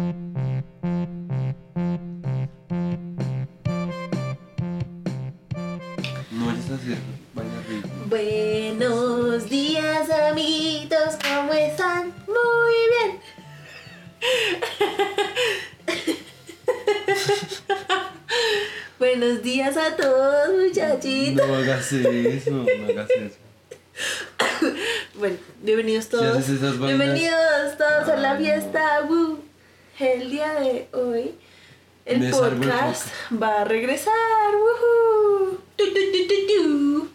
No vayas a hacer vaya ritmo. Buenos días, amiguitos, ¿cómo están? Muy bien. Buenos días a todos, muchachitos. No hagas eso, no hagas eso. Bueno, bienvenidos todos. Bienvenidos todos a la fiesta. Día de hoy, el podcast va a regresar. woohoo. Tu, tu, tu.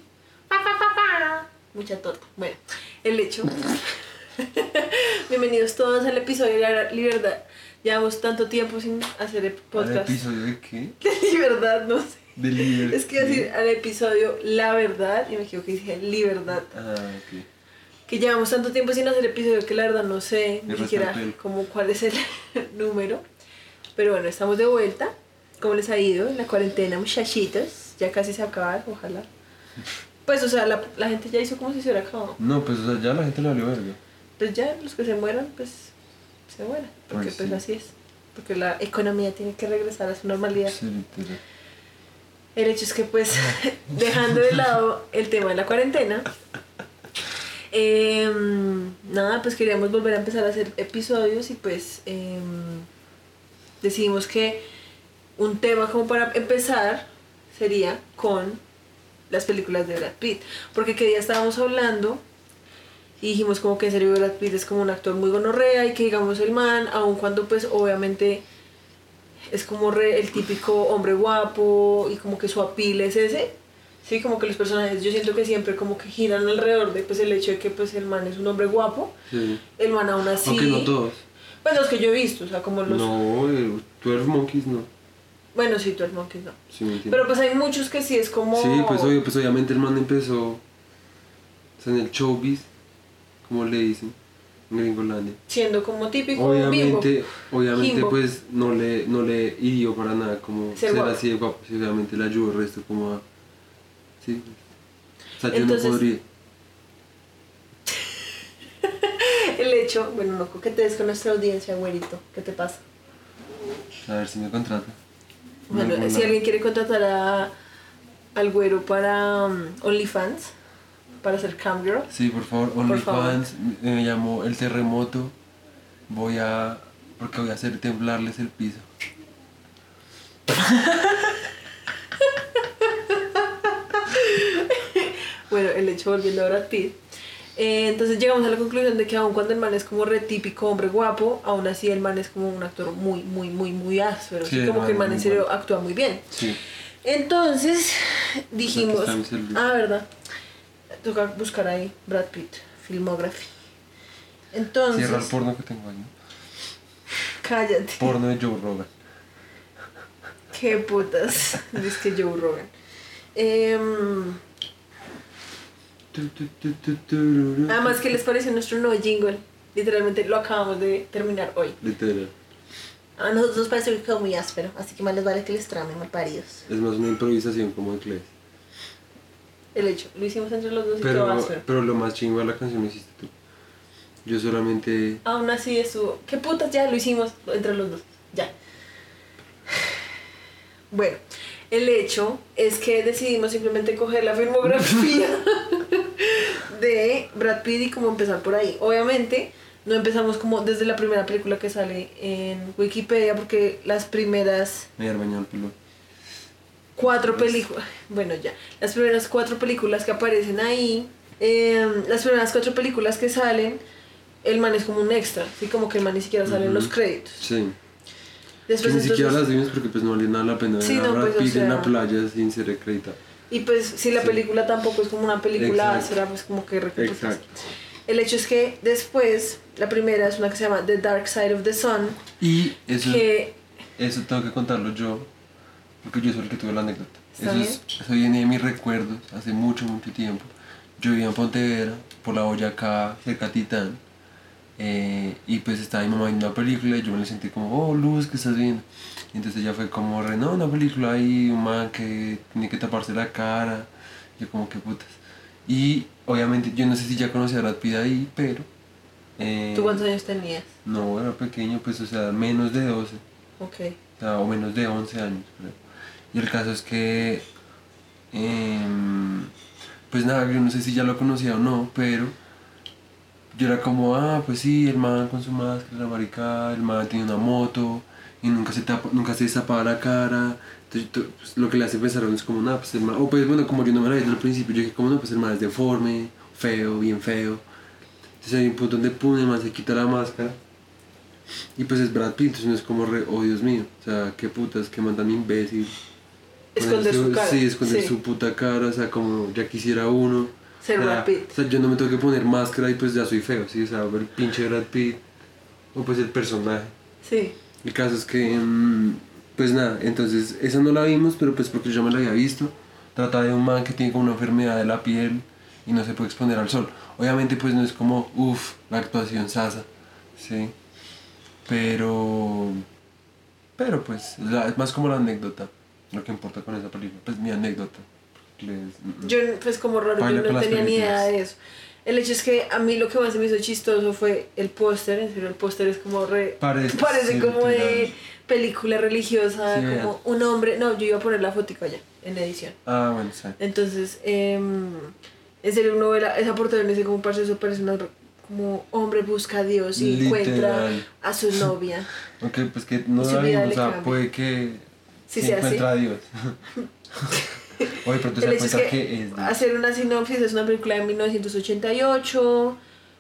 Pa, pa, pa, pa. Mucha torta. Bueno, el hecho. Bienvenidos todos al episodio de la libertad. Llevamos tanto tiempo sin hacer el ¿Al podcast. episodio de qué? De libertad, no sé. De Liber. Es que decir al episodio La Verdad y me equivoqué y dije Libertad. Ah, ok. Que llevamos tanto tiempo sin hacer episodio que la verdad no sé ni siquiera como cuál es el número. Pero bueno, estamos de vuelta. ¿Cómo les ha ido en la cuarentena, muchachitos? Ya casi se acaba, ojalá. Pues, o sea, la, la gente ya hizo como si se hubiera acabado. No, pues o sea, ya la gente le valió verga. Pues ya los que se mueran, pues se mueran. Porque Pues pues, sí. así es. Porque la economía tiene que regresar a su normalidad. Sí, literal. El hecho es que pues dejando de lado el tema de la cuarentena, em, nada, pues queríamos volver a empezar a hacer episodios y pues em, decidimos que un tema como para empezar sería con las películas de Brad Pitt, porque que día estábamos hablando y dijimos como que en serio Brad Pitt es como un actor muy gonorrea y que digamos el man, aun cuando pues obviamente es como re- el típico hombre guapo y como que su apil es ese. Sí, como que los personajes yo siento que siempre como que giran alrededor de pues el hecho de que pues el man es un hombre guapo. Sí. El man aún así... Aunque no todos. Pues los que yo he visto, o sea, como los... No, el 12 Monkeys no. Bueno, sí, Twelve Monkeys no. Sí. Pero pues hay muchos que sí es como... Sí, pues, obvio, pues obviamente el man empezó o sea, en el showbiz, como le dicen, en Gringolandia. Siendo como típico Obviamente, bimbo. obviamente Jimbo. pues no le, no le hirió para nada como Ser ser, así de guapo, obviamente le ayudó el resto como a... Sí. O sea, yo Entonces- no podría... El hecho, bueno, no coquetees con nuestra audiencia, güerito. ¿Qué te pasa? A ver si me contrata. Bueno, si alguien quiere contratar a, al güero para um, OnlyFans, para hacer cam girl, Sí, por favor. OnlyFans, me llamo El Terremoto, voy a... porque voy a hacer temblarles el piso. bueno, el hecho volviendo a Brad Pitt. Eh, entonces llegamos a la conclusión de que aun cuando el man es como re típico hombre guapo, aún así el man es como un actor muy, muy, muy, muy áspero. Sí, como que el man en serio bueno. actúa muy bien. Sí. Entonces dijimos, ah, verdad, toca buscar ahí Brad Pitt, filmography. Entonces, Cierra el porno que tengo ahí. ¿no? cállate. Porno de Joe Rogan. Qué putas, dice que Joe Rogan. Em, Tu, tu, tu, tu, tururu. Además, ¿qué les parece nuestro nuevo jingle? Literalmente lo acabamos de terminar hoy. Literal. A nosotros nos parece que quedó muy áspero, así que más les vale que les tramen mal paridos. Es más una improvisación como de Clay. El hecho, lo hicimos entre los dos y quedó Pero, áspero. pero lo más chingo de la canción lo hiciste tú. Yo solamente... Aún así estuvo. ¿Qué putas? Ya lo hicimos entre los dos. Ya. Bueno, el hecho es que decidimos simplemente coger la filmografía de Brad Pitt y como empezar por ahí. Obviamente, no empezamos como desde la primera película que sale en Wikipedia, porque las primeras Me había bañado el pelo. cuatro películas, bueno ya, las primeras cuatro películas que aparecen ahí, eh, las primeras cuatro películas que salen, el man es como un extra, así como que el man ni siquiera sale en los créditos. Sí. Después ni siquiera las vimos porque pues no vale nada la pena ver Sí, a no, pues, o sea- la playa sin ser acreditado. Y pues si la Sí. película tampoco es como una película, Exacto. será pues como que Exacto. El hecho es que después, la primera es una que se llama The Dark Side of the Sun, Y eso, que eso tengo que contarlo yo, porque yo soy el que tuve la anécdota. ¿Está Eso, es- eso viene de mis recuerdos, hace mucho, mucho tiempo. Yo vivía en Pontevedra, por la Boyacá, cerca a Titán. Eh, y pues estaba mi mamá viendo una película y yo me le sentí como, oh, Luz, ¿qué estás viendo? Y entonces ella fue como, re, no, una película ahí, un man que tiene que taparse la cara. Yo como, qué putas. Y obviamente yo no sé si ya conocía a Brad Pitt ahí, pero Eh, ¿Tú cuántos años tenías? No, era pequeño, pues, o sea, menos de 12. Ok. O, sea, o menos de 11 años, creo. Y el caso es que, em, pues nada, yo no sé si ya lo conocía o no, pero yo era como, ah, pues sí, el man con su máscara, la maricada, el man tiene una moto y nunca se, tapa, nunca se destapaba la cara. Entonces, to- pues, lo que le hace pensar es como, nada, pues el man, o pues bueno, como yo no me la vi desde el principio, yo dije, como no, pues el man es deforme, feo, bien feo. Entonces hay un punto donde pum, el man se quita la máscara. Y pues es Brad Pitt, entonces uno es como re, oh Dios mío, o sea, qué putas, qué man tan imbécil. Esconder su cara. Sí, esconder Sí. su puta cara, o sea, como ya quisiera uno. Ser Brad Pitt. O sea, yo no me tengo que poner máscara y pues ya soy feo, sí, o sea, el pinche Brad Pitt. O pues el personaje. Sí. El caso es que, mm, pues nada, entonces esa no la vimos, pero pues porque yo me la había visto. Trata de un man que tiene como una enfermedad de la piel y no se puede exponer al sol. Obviamente pues no es como, uff, la actuación sasa, sí. Pero, pero pues es más como la anécdota, lo que importa con esa película, pues mi anécdota. Les- Yo, pues como raro, yo no tenía ni idea de eso. El hecho es que a mí lo que más se me hizo chistoso fue el póster, en serio, el póster es como re... Parece, como de película religiosa, Sí, como un hombre... No, yo iba a poner la fotico allá, en edición. Ah, bueno, sí. Entonces, em, en serio, uno ve la- esa portada y uno dice como parce, eso parece una... Como hombre busca a Dios y encuentra a su novia. Ok, pues que no la vimos, o sea, puede que Sí se así. a Dios. Oye, pero es cuenta que, que es hacer una sinopsis es una película de 1988,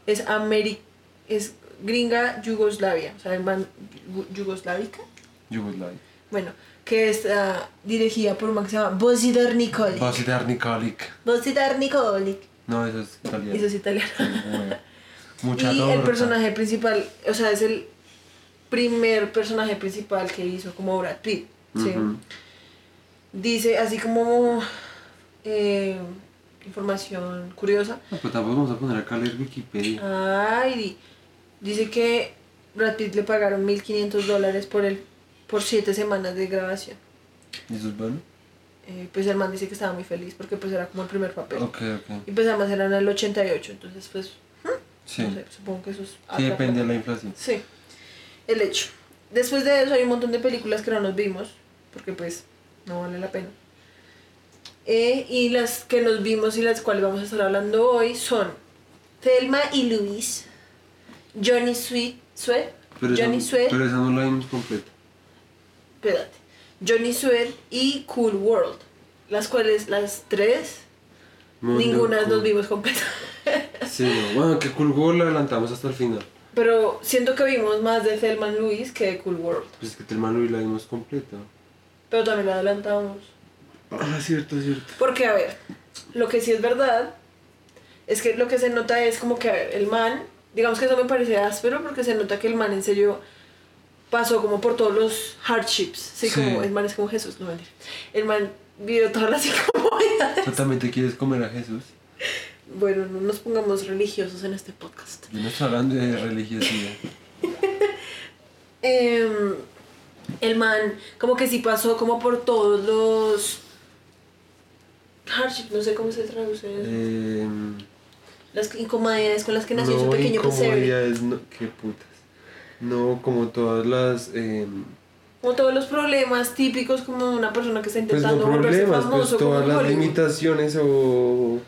es Ameri es gringa Yugoslavia, o sea, yugoslávica, Yugoslavia. bueno, que está dirigida por un man que se llama Bosidar Nikolic. Bosidar Nikolic. Bosidar Nikolic, No, eso es italiano. eso es italiano. Bueno. Mucha y el personaje principal, o sea, es el primer personaje principal que hizo como Brad Pitt, ¿sí? Dice, así como eh, información curiosa, No, pues tampoco vamos a poner acá a leer Wikipedia. Ay, di- dice que Brad Pitt le pagaron 1.500 dólares por el por siete semanas de grabación. ¿Y eso es bueno? Eh, pues el man dice que estaba muy feliz porque pues era como el primer papel. Ok, ok. Y pues además era en el 88, entonces pues, Sí. no sé, supongo que eso es... Sí, depende de la inflación. Sí, el hecho. Después de eso hay un montón de películas que no nos vimos, porque pues no vale la pena. Eh, y las que nos vimos y las cuales vamos a estar hablando hoy son Thelma y Luis, Johnny Sweet, Sweat, Pero Johnny esa, Sweat, pero esa no la vimos completa. espérate, Johnny Sweat y Cool World, las cuales las tres, ninguna no, nos vimos completa. Sí, no. Bueno, que Cool World la adelantamos hasta el final. Pero siento que vimos más de Thelma y Luis que de Cool World, Pues es que Telma Luis la vimos completa. Pero también la adelantamos. Ah, cierto, cierto. Porque, a ver, lo que sí es verdad es que lo que se nota es como que a ver, el man, digamos que eso me parece áspero porque se nota que el man en serio pasó como por todos los hardships, ¿sí? Sí. Como el man es como Jesús, no mentira. El man vivió todas las incomodidades. ¿Tú también te quieres comer a Jesús? Bueno, no nos pongamos religiosos en este podcast. Yo no estoy hablando de religiosidad. Em, el man como que sí pasó como por todos los hardships, no sé cómo se traduce eso. Eh, Las incomodidades con las que nació su no, pequeño pesebre. incomodidades, no, qué putas. No, como todas las... eh, Como todos los problemas típicos como una persona que está pues no intentando problemas, famoso pues todas las Hollywood. limitaciones o...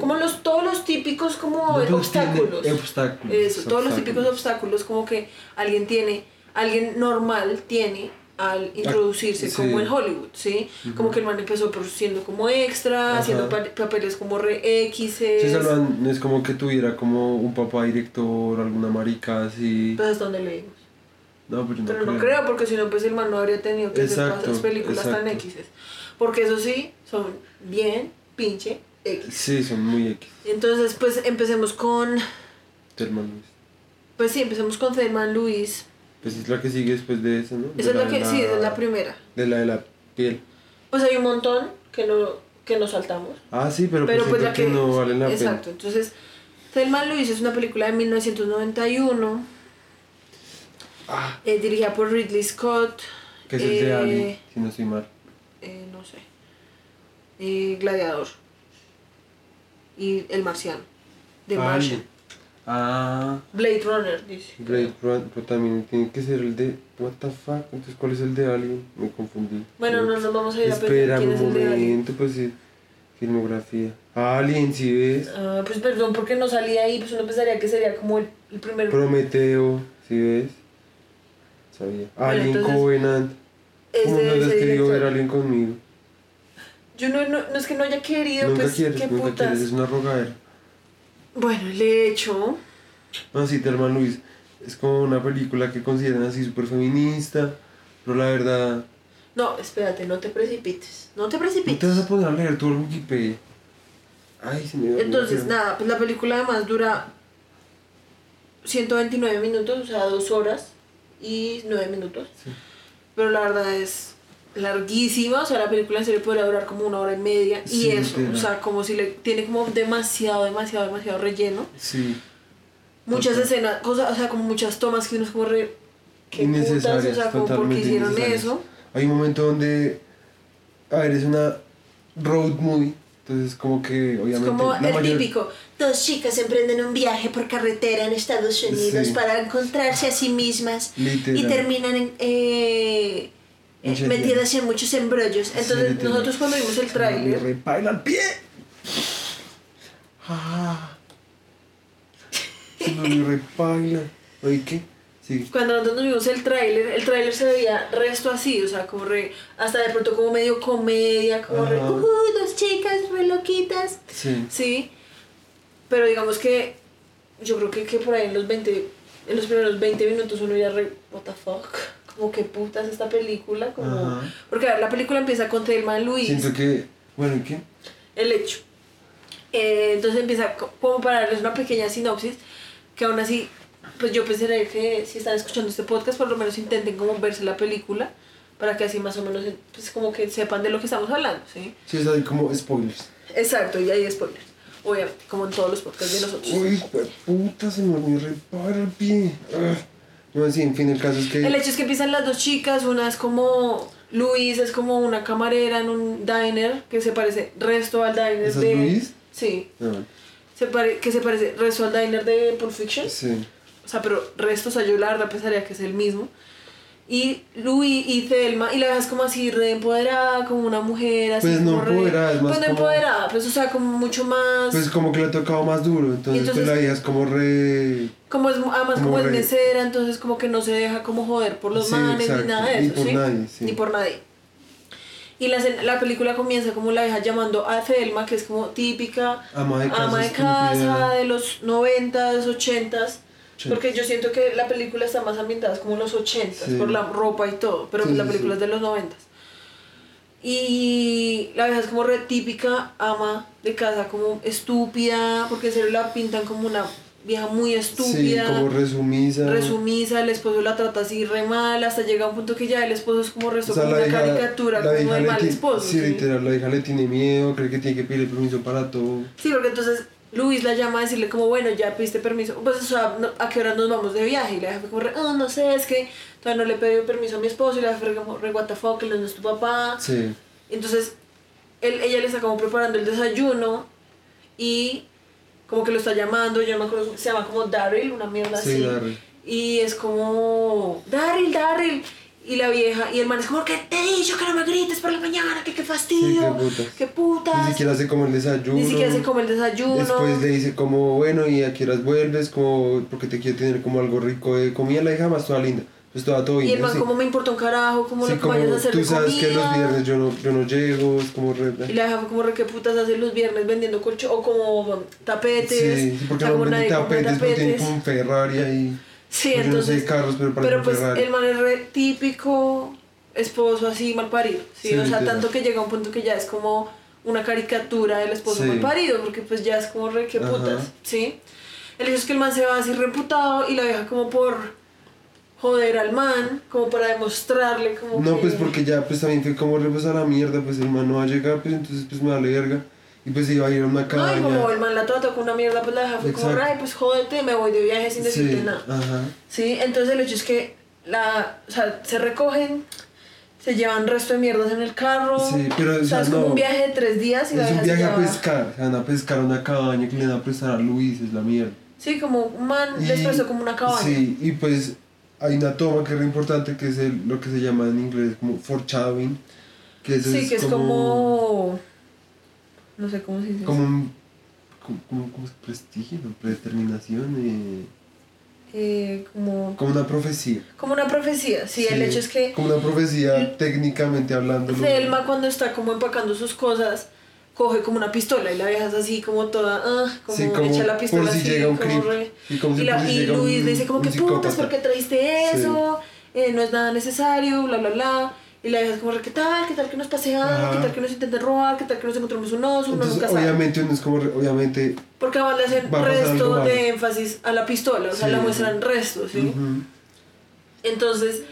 Como los, todos los típicos como No, obstáculos. obstáculos. Eso, todos los obstáculos. típicos obstáculos como que alguien tiene, alguien normal tiene al introducirse Ah, sí. como en Hollywood, ¿sí? Como que el man empezó por siendo como extra, Ajá. haciendo pa- papeles como re X. Sí, es como que tuviera como un papá director, alguna marica así. Pues hasta donde leímos. No, pero no Pero creo. no creo, porque si no, pues el man no habría tenido que hacer esas películas tan. X. Porque eso sí, son bien pinche X. Sí, son muy X. Entonces, pues empecemos con. Telma Luis. Pues sí, empecemos con Thelma Luis. Pues es la que sigue después de eso, ¿no? Esa es la que. Sí, es la primera. De la de la piel. Pues hay un montón que no que nos saltamos. Ah, sí, pero, Pero pues, pues la que. que no valen la exacto. Entonces, Thelma Luis es una película de 1991. pena. Ah, eh, dirigida por Ridley Scott. que es el de eh, Ali, si no estoy mal. eh, no sé. eh, Gladiador. Y El Marciano. De Ali. Martian. Ah, Blade Runner, dice. Blade Runner, pero también tiene que ser el de. What the fuck? Entonces, ¿cuál es el de Alien? Me confundí. Bueno, no nos vamos a ir a pensar Espera quién un es el de Alien. momento, pues sí. Filmografía. Alien, si ves. Ah, pues perdón, porque no salía ahí, pues uno pensaría que sería como el, el primer... Prometeo, si ves. Sabía. Alien entonces, Covenant. ¿Cómo ese- no ese has querido director. ver a Alien conmigo? Yo no, no, no es que no haya querido, Nunca pues quieres, qué nunca putas. quieres, es una rogadera. Bueno, he hecho... No, sí, Thelma Luis. Es como una película que consideran así súper feminista, pero la verdad. No, espérate, no te precipites. No te No te precipites. vas a poner a leer todo el Wikipedia. Ay, se me Entonces, nada, pues la película además dura 129 minutos, o sea, dos horas y 9 minutos. Sí. Pero la verdad es larguísima, o sea, la película en serio podría durar como una hora y media. Sí, y eso, literal. o sea, como si le tiene como demasiado, demasiado, demasiado relleno. Sí, Muchas Total. escenas, cosas, o sea, como muchas tomas que uno es como re... ¿Qué putas? O innecesarias. sea, como porque hicieron innecesarias. eso. Hay un momento donde. A ver, es una road movie. Entonces, como que Es obviamente. como la el mayor- típico, dos chicas emprenden un viaje por carretera en Estados Unidos Sí. para encontrarse a sí mismas Literal. y terminan en, eh, metidas en muchos embrollos. Entonces nosotros cuando vimos el Me tráiler, repaila al pie. Ah. Me repaila. Oye, ¿qué? Sí. cuando nosotros vimos el tráiler, el tráiler se veía resto así, o sea, como re, hasta de pronto como medio comedia, como re. "Ujú, dos chicas re loquitas. Sí. Sí, pero digamos que yo creo que, que por ahí en los 20, en los primeros 20 minutos uno ya re, what the fuck, como que putas esta película, como... Ajá. Porque la película empieza con Thelma Luis, Siento que. Bueno, ¿y qué? el hecho. Eh, entonces empieza co- como para darles una pequeña sinopsis, que aún así, pues yo pensaría que si están escuchando este podcast, por lo menos intenten como verse la película, para que así más o menos, pues como que sepan de lo que estamos hablando, ¿sí? Sí, es ahí como spoilers. Exacto, y hay spoilers, obviamente, como en todos los podcasts de nosotros. Uy, puta, se me me repara el pie. Ah. No, sí, en fin, el caso es que. El hecho es que empiezan las dos chicas, una es como Luis, es como una camarera en un diner que se parece resto al diner ¿Esa es de... Luis? Sí, Ah, se pare- que se parece resto al diner de Pulp Fiction. sí. O sea, pero resto, o sea, yo la verdad pensaría que es el mismo. Y Luis y Thelma, y la dejas como así re empoderada, como una mujer así. Pues no empoderada, es más Pues no como- empoderada, pues o sea, como mucho más... Pues como que le ha tocado más duro. Entonces, entonces- pues la hija es como re. como es, además como como es re- mesera, entonces como que no se deja como joder por los Sí, manes exacto, ni nada de ni eso, por ¿sí? nadie, sí. Ni por nadie. Y la, la película comienza como la deja llamando a Thelma, que es como típica Ama de casa. ama de estúpida. casa de los 90s, 80s. Sí. Porque yo siento que la película está más ambientada como en los 80s, Sí. por la ropa y todo, pero Sí, la película es de los 90s. Y la vieja es como re típica ama de casa, como estúpida, porque serio la pintan como una vieja muy Sí, estúpida como resumisa. resumisa, el esposo la trata así re mal, hasta llega un punto que ya el esposo es como resto O sea, como una hija- caricatura, como le mal esposo. Sí, Sí, literal, la hija le tiene miedo, cree que tiene que pedir permiso para todo. Sí, porque entonces Luis la llama a decirle como, bueno, ya pediste permiso, pues o sea, ¿a qué hora nos vamos de viaje? Y la fue como, re, "Ah, no sé, es que todavía no le he pedido permiso a mi esposo, y la fue como, re, what the fuck, él no es tu papá. Sí. Entonces, él, ella le está como preparando el desayuno y como que lo está llamando, yo no me acuerdo, se llama como Daryl, una mierda Sí, así. Daryl. Y es como, Daryl, Daryl. Y la vieja, y el man es como, ¿qué te he dicho que no me grites por la mañana? Que qué fastidio. Sí, qué putas. qué putas. Ni siquiera hace como el desayuno. Ni siquiera se come el desayuno. Después le dice como, bueno, y a qué horas vuelves, como, porque te quiero tener como algo rico de comida. La hija más toda linda. Pues toda todo y bien. el man sí. como me importa un carajo, como Sí, lo que vayas a hacer tú sabes que los comida. viernes yo no, yo no llego, es como re... Y la fue como, re, ¿qué putas hace los viernes vendiendo colcho o como tapetes? Sí, porque no venden compra tapetes, pero tienen como un Ferrari ahí. Sí, Pues entonces. no sé carros, pero pues Ferrari. el man es re típico esposo así mal parido. ¿sí? Sí, o sea, tanto que llega a un punto que ya es como una caricatura del esposo Sí. mal parido, porque pues ya es como re que Ajá. putas, ¿sí? El hecho es que el man se va así reputado y la deja como por joder al man, como para demostrarle como No, que- pues porque ya pues también fue como re pues a la mierda, pues el man no va a llegar, pues entonces pues me vale verga. Y pues iba a ir a una No, cabaña. y como el man la trató con una mierda, pues la deja fue como, ay, pues jódete, me voy de viaje sin decirte sí, nada. Ajá. Sí, entonces el hecho es que la, o sea, se recogen, se llevan resto de mierdas en el carro. Sí, pero, o sea, es como no. un viaje de tres días y la Es un viaje a pescar, se van a pescar una cabaña que le van a prestar a Luis, es la mierda. Sí, como un man Y- les prestó como una cabaña. Sí, y pues hay una toma que es re importante que es el- lo que se llama en inglés como foreshadowing. Que eso Sí, que es como... No sé cómo se dice. como un como, como, como es prestigio, predeterminación, eh, Eh, como, como una profecía. como una profecía. Sí, el hecho es que Como una profecía técnicamente hablando. ¿no? Thelma cuando está como empacando sus cosas coge como una pistola y la vieja es así como toda ah, como, Sí, como echa la pistola por si así llega un como re- Y como y, si la- por si y Luis un- le dice como que putas psicópata". ¿por qué traíste eso? Eh, no es nada necesario bla bla bla y la vieja es como ¿qué tal? ¿qué tal que nos pase algo? Ajá. ¿qué tal que nos intenten robar? ¿qué tal que nos encontremos un oso? Uno Entonces, nunca sabe obviamente uno es como, obviamente, porque van a hacer va a pasar algo resto malo. de énfasis a la pistola o sea Sí. la muestran resto ¿sí? ujú, Entonces,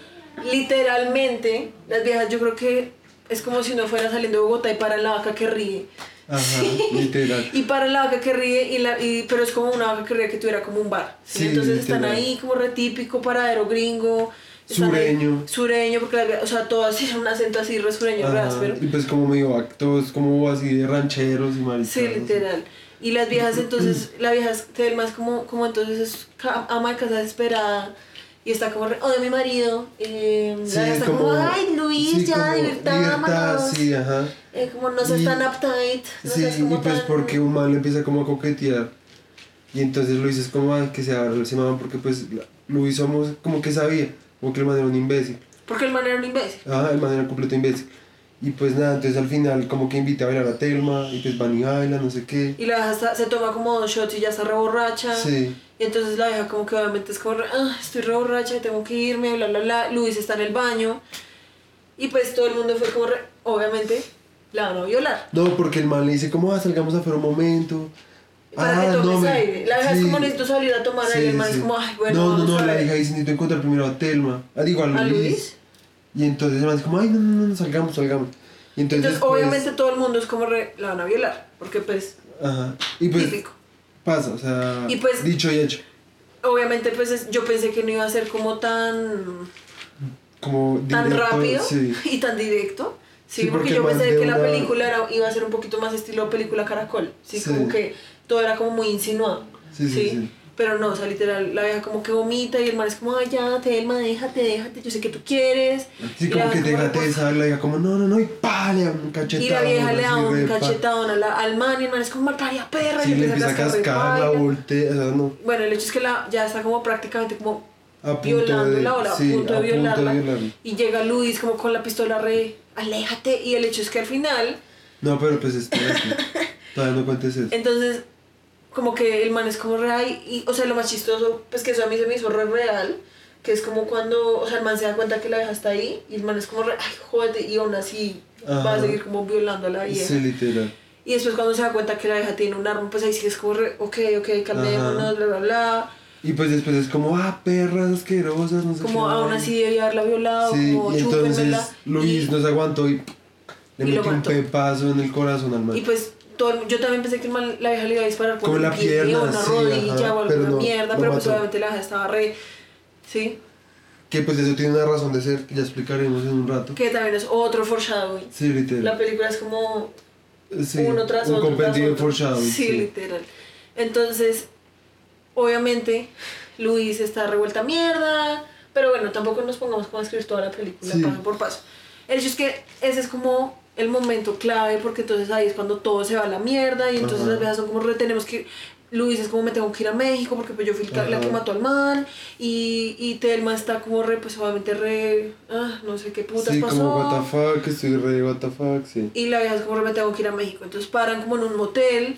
literalmente, las viejas yo creo que es como si uno fuera saliendo de Bogotá y para la vaca que ríe. ajá, literal. Y para la vaca que ríe, y la, y, pero es como una vaca que ríe que tuviera como un bar. ¿sí? Sí, Entonces están literal. ahí como re típico, paradero gringo. Ahí- Sureño. sureño, porque viejas- o sea, todas tienen un acento así re sureño, áspero. Y pues como medio actos, como así de rancheros y maricas. Sí, literal. Y las viejas entonces, la vieja es Thelma es como, como entonces es ama de casa desesperada y está como, re, odio a mi marido. Eh, la Sí, está como, como- ay Luis, sí, ya, divertámonos. sí, ajá. Eh, como no seas Y- tan uptight, no Sí, seas y como pues tan... porque un man le empieza como a coquetear. Y entonces Luis es como, ay, que se agarre ese man porque pues la- Luis somos como que sabía, como que el man era un imbécil. Porque el man era un imbécil. Ajá, el man era un completo imbécil. Y pues nada, entonces al final como que invita a bailar a Telma y pues van y bailan, no sé qué. Y la vieja está- se toma como dos shots y ya está re borracha. Sí, Y entonces la vieja como que obviamente es como, ah, estoy re borracha, tengo que irme, bla, bla, bla. Luis está en el baño. Y pues todo el mundo fue como, re, obviamente, la van a violar. no, porque el man le dice como, ah, salgamos afuera un momento. Para ah, que tomes me- aire. La es sí. como, necesito salir a tomar Sí, aire. El sí, es como, ay, bueno, no, no, no, la hija dice, necesito encontrar primero a Telma. Ah, digo, a Luis. ¿A Luis? Y entonces el man dice como, ay, no, no, no, salgamos, salgamos. Y entonces, Entonces, después- obviamente todo el mundo es como, re, la van a violar. Porque pues, Ajá. Y pues típico. pasa, o sea, Y pues- dicho y hecho. Obviamente pues es- yo pensé que no iba a ser como tan... Como tan rápido Sí. y tan directo. Sí, porque, porque yo pensé que la película era- iba a ser un poquito más estilo película caracol. Sí. como que todo era como muy insinuado. Sí, sí, sí. Pero no, o sea, literal, la vieja como que vomita y el man es como, ay, ya, Telma, déjate, déjate, yo sé que tú quieres. Sí, Y como que vieja déjate de esa, la hija como, no, no, no, y pa, le da un cachetado. Y la vieja le da un cachetadón al man y el man es como, malparia perra. Sí, y le empieza a cascar, la voltea, o sea, no. Bueno, el hecho es que la, ya está como prácticamente como violándola o a punto de violarla. Y llega Luis como con la pistola re, aléjate. Y el hecho es que al final No, pero pues espera, todavía no cuentes eso. Entonces, como que el man es como real y, o sea, lo más chistoso, pues que eso a mí se me hizo re real, que es como cuando, o sea, el man se da cuenta que la vieja está ahí y el man es como re, ay, jódete, y aún así va a Ajá. seguir como violando a la vieja. Sí, literal. Y después cuando se da cuenta que la vieja tiene un arma, pues ahí sí es como re, ok, ok, calmémonos, Ajá. bla, bla, bla. Y pues después es como, ah, perras asquerosas, no sé Como qué. aún así debía haberla violado, Sí, como y entonces. Luis y, no se aguantó y le y metió un pepazo en el corazón al man. y pues todo yo también pensé que el man, la vieja le iba a disparar por un la pie pierna, una sí, rodilla ajá, o alguna pero no, mierda, pero pues mató. obviamente la vieja estaba re, sí. Que pues eso tiene una razón de ser, que ya explicaremos en un rato. Que también es otro foreshadowing. Sí, literal. La película es como Sí, uno tras un otro. tras compendio de foreshadowing. Sí, Sí, literal. Entonces, obviamente, Luis está revuelta a mierda. Pero bueno, tampoco nos pongamos como a escribir toda la película paso por paso. El hecho es que ese es como el momento clave porque entonces ahí es cuando todo se va a la mierda y entonces Ajá. las viejas son como re, tenemos que Luis es como me tengo que ir a México porque pues yo fui la la que Ajá. mató al man y, y Telma está como re pues obviamente re ah, no sé qué putas Sí, pasó como what the fuck, estoy re what the fuck, sí. y la vieja es como, me tengo que ir a México. Entonces paran como en un motel.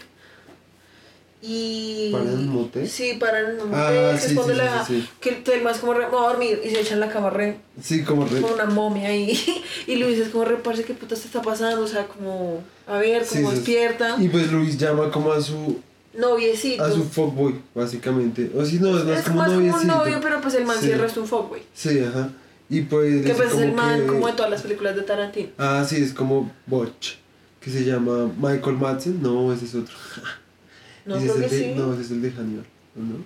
Y. ¿Paran en un motel? Sí, paran en un Ah, motel. que sí, sí, la. sí. Que el Telma es como, re, a dormir. Y se echan la cama re. Sí, como re... Como una momia ahí. Y Luis es como, re, parce, ¿qué putas te está pasando? O sea, como. A ver, como despierta. Y pues Luis llama como a su Noviecito. a su fuckboy, básicamente. O si no, es más es como más como noviecito. un novio, pero pues el man sí es un fuckboy. Sí, ajá. Y pues Que pues es el como man que- como de todas las películas de Tarantino. Ah, sí, es como Botch, que se llama Michael Madsen. No, ese es otro. No, creo que de, sí. No, es el de Hannibal, ¿o ¿no?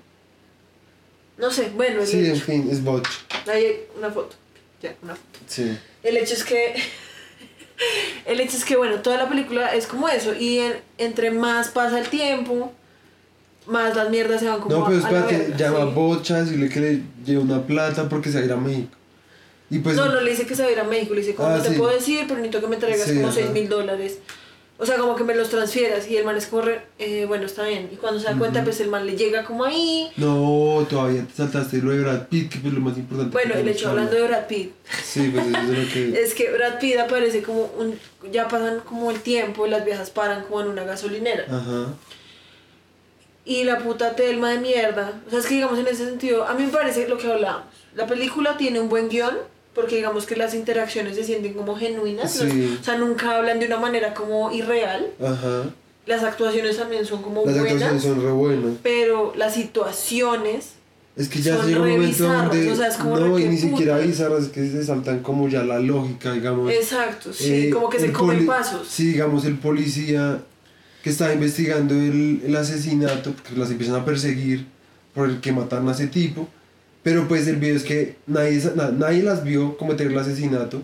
No sé, bueno, el Sí, en hecho. fin, es Botch. Ahí hay una foto. Ya, una foto. Sí. El hecho es que. El hecho es que, bueno, toda la película es como eso. Y en- entre más pasa el tiempo, más las mierdas se van como No, pero a- a espérate, llama a sí. Bocha, decirle que le lleve una plata porque se va a ir a México. Y pues, no, no le dice que se va a ir a México, le dice como Ah, no te sí. puedo decir, pero necesito que me traigas Sí, como ajá. 6 mil dólares. O sea, como que me los transfieras y el man es como, re- eh, bueno, está bien. Y cuando se da cuenta, pues el man le llega como ahí. no, todavía te saltaste lo de Brad Pitt, que es lo más importante. Bueno, que el hecho hablando de Brad Pitt. Sí, pues eso es lo que... es que Brad Pitt aparece como un... Ya pasan como el tiempo y las viejas paran como en una gasolinera. Ajá. Y la puta Telma de mierda. O sea, es que digamos en ese sentido, a mí me parece lo que hablábamos. La película tiene un buen guion, porque digamos que las interacciones se sienten como genuinas. ¿no? Sí. O sea, nunca hablan de una manera como irreal. Ajá. Las actuaciones también son como Las buenas. actuaciones son re buenas. Pero las situaciones. Es que ya llega un momento donde... o sea, es como no, y ni siquiera bizarras, es que se saltan como ya la lógica, digamos. Exacto, sí, Eh, como que se comen pasos. Sí, digamos, el policía que estaba investigando el, el asesinato, porque las empiezan a perseguir por el que mataron a ese tipo. Pero pues el video es que nadie, na- nadie las vio cometer el asesinato,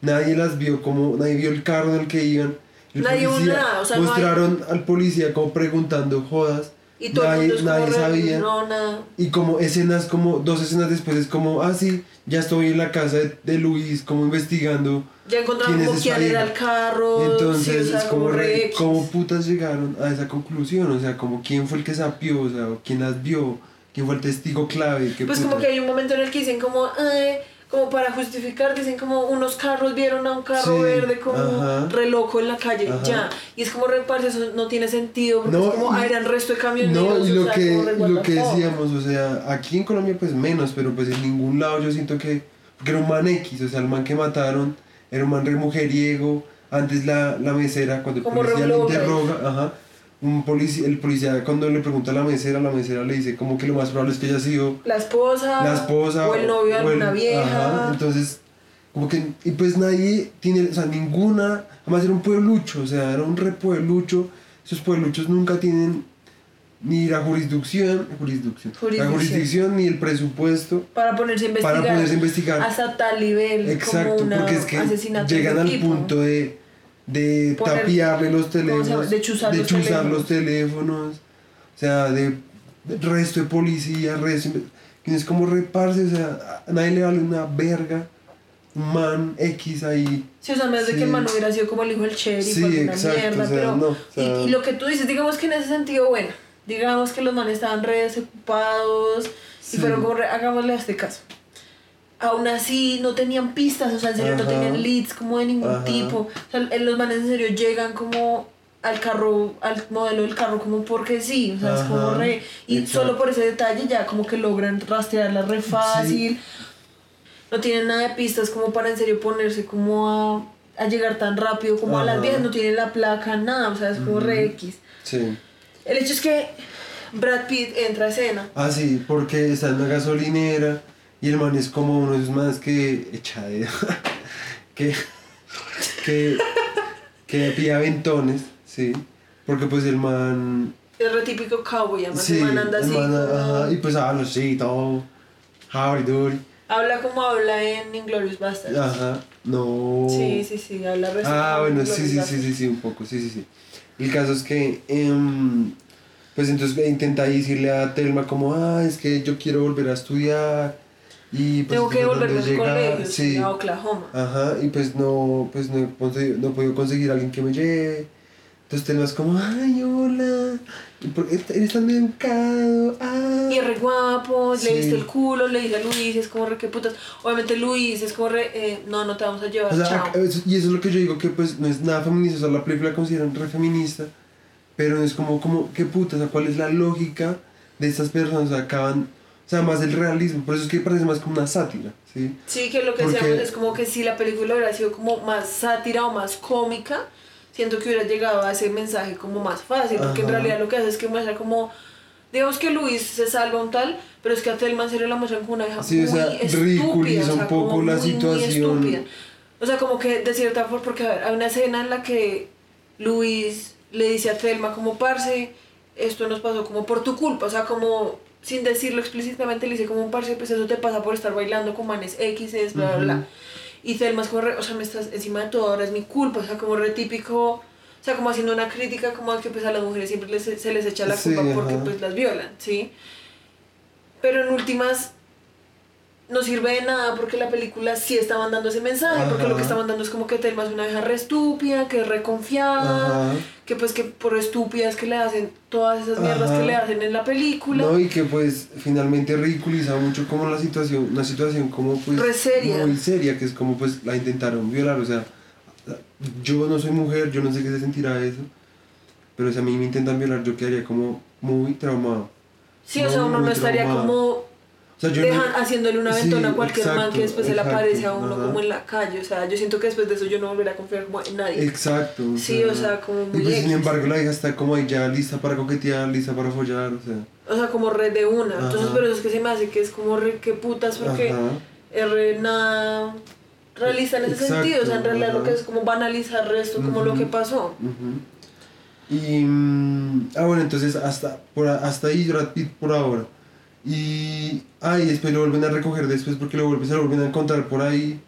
nadie las vio como, nadie vio el carro en el que iban. El Nadie policía- nada, o sea, no hay- mostraron al policía como preguntando jodas. Y todo nadie, el mundo como nadie sabía. No, nada. Y como escenas, como dos escenas después es como, ah, sí, ya estoy en la casa de, de Luis, como investigando. Ya encontraron ¿Quién es quién era el carro. Entonces sí, o sea, es como, re. ¿cómo putas llegaron a esa conclusión? O sea, como quién fue el que sapió, o sea, quién las vio, quién fue el testigo clave. ¿Qué Pues putas? como que hay un momento en el que dicen como, ay, como para justificar, dicen como unos carros vieron a un carro Sí, verde como ajá. re loco en la calle, Ajá. ya. Y es como re parce, eso no tiene sentido, porque No, es como, ah, eran resto de camioneros. No, y o lo sea, que, lo que decíamos, o sea, aquí en Colombia pues menos, pero pues en ningún lado yo siento que, que era un man X, o sea, el man que mataron era un man re mujeriego, antes la, la mesera, cuando el Como policía le interroga, ajá, un policía, el policía cuando le pregunta a la mesera, la mesera le dice como que lo más probable es que haya sido La esposa, la esposa o el novio de alguna vieja. ajá, entonces como que y pues nadie tiene o sea ninguna además era un pueblucho o sea era un re pueblucho esos puebluchos nunca tienen ni la jurisdicción jurisdicción, la Jurisdicción. jurisdicción ni el presupuesto para ponerse a investigar. para poderse investigar Hasta tal nivel, exacto como una porque es que llegan al punto de de Poner- tapiarle los teléfonos De chuzar los chuzar teléfonos. los teléfonos o sea de, de resto de policía resto de- que es como reparse o sea a nadie le vale una verga un man X ahí Sí, o sea, vez de Sí. que el man hubiera sido como el hijo del sheriff Sí, alguna exacto, mierda, o sea, pero... no, o sea- y, y lo que tú dices, digamos que en ese sentido, bueno, digamos que los manes estaban re desocupados Sí. y fueron como, re- hagámosle a este caso. Aún así no tenían pistas, o sea, en serio no Ajá. tenían leads como de ningún Ajá. tipo. O sea, en los manes en serio llegan como al carro, al modelo del carro como porque sí, o sea, es como Ajá, re... Y exacto. solo por ese detalle ya como que logran rastrearla re fácil. No tienen nada de pistas como para en serio ponerse como a, a llegar tan rápido como a las Ajá. viejas, no tienen la placa, nada, o sea, es como re X. sí El hecho es que Brad Pitt entra a escena. ah sí porque está en una gasolinera y el man es como uno de esos manes que echa de que que que pide aventones sí porque pues el man Es re típico cowboy, además sí el man anda el así. man, como- ajá, y pues habla así todo howdy doody Habla como habla en Inglorious Bastards. ajá no Sí, sí, sí, habla re Ah, bueno, Inglourious sí, sí, sí, Basterds. sí, sí, un poco, sí, sí, sí. El caso es que, em, pues entonces intenta decirle a Telma como, ah, es que yo quiero volver a estudiar y pues Tengo que volverme al llegar". colegio, sí. a Oklahoma. Ajá, y pues no, pues no no he podido conseguir a alguien que me lleve. Entonces Telma es como, ay, hola, ¿y por qué eres tan educado? Ah. Y es re guapo, Sí. le viste el culo, le dice a Luis, es como re que putas. Obviamente Luis es como re, eh, no, no te vamos a llevar, O sea, chao. ac- eso- y eso es lo que yo digo, que pues no es nada feminista, o sea, la película la consideran re feminista, pero es como, como, qué puta, o sea, cuál es la lógica de estas personas, o sea, acaban, o sea, más el realismo, por eso es que parece más como una sátira, ¿sí? Sí, que lo que Porque- decíamos es como que si la película hubiera sido como más sátira o más cómica, siento que hubiera llegado a ese mensaje como más fácil, porque en Ajá. realidad lo que hace es que muestra como, digamos que Luis se salva un tal, pero es que a Thelma en serio la muestran como una hija Sí, muy o sea, estúpida, o sea, un poco como la muy, muy situación. estúpida. O sea, como que de cierta forma, porque hay una escena en la que Luis le dice a Thelma como, parce, esto nos pasó como por tu culpa, o sea, como sin decirlo explícitamente, le dice como, parce, pues eso te pasa por estar bailando con manes X, es bla, bla, bla. Y Thelma es como, re- o sea, me estás encima de todo, ahora es mi culpa, o sea, como re típico, o sea, como haciendo una crítica como a que pues a las mujeres siempre les- se les echa la Sí, culpa porque ajá. pues las violan, ¿sí? Pero en últimas no sirve de nada porque la película sí está mandando ese mensaje, porque lo que está mandando es como que Telma es una vieja re estúpida, que es re confiada, Ajá. que pues que por estúpidas que le hacen todas esas mierdas Ajá. que le hacen en la película. No, y que pues finalmente ridiculiza mucho como la situación, una situación como pues Re seria. muy seria, que es como pues la intentaron violar, o sea, yo no soy mujer, yo no sé qué se sentirá eso, pero si a mí me intentan violar yo quedaría como muy traumado. sí, o sea, uno no estaría traumado. como O sea, yo dejan no- haciéndole una Sí, ventona a cualquier man exacto, que después se le exacto, aparece a uno ajá. como en la calle. O sea, yo siento que después de eso yo no volveré a confiar en nadie. Exacto. Sí, o sea, como muy Y pues sin embargo la hija está como ahí ya lista para coquetear, lista para follar, o sea. O sea, como red de una. Entonces, pero eso es que se me hace que es como re que putas porque re nada realista en ese Exacto, sentido. O sea, en realidad lo que es como banalizar esto, como lo que pasó. Y. mm, ah, bueno, entonces hasta, por, hasta ahí Brad Pitt por ahora. Y. Ah, y después lo vuelven a recoger después porque lo vuelven, se lo vuelven a encontrar por ahí.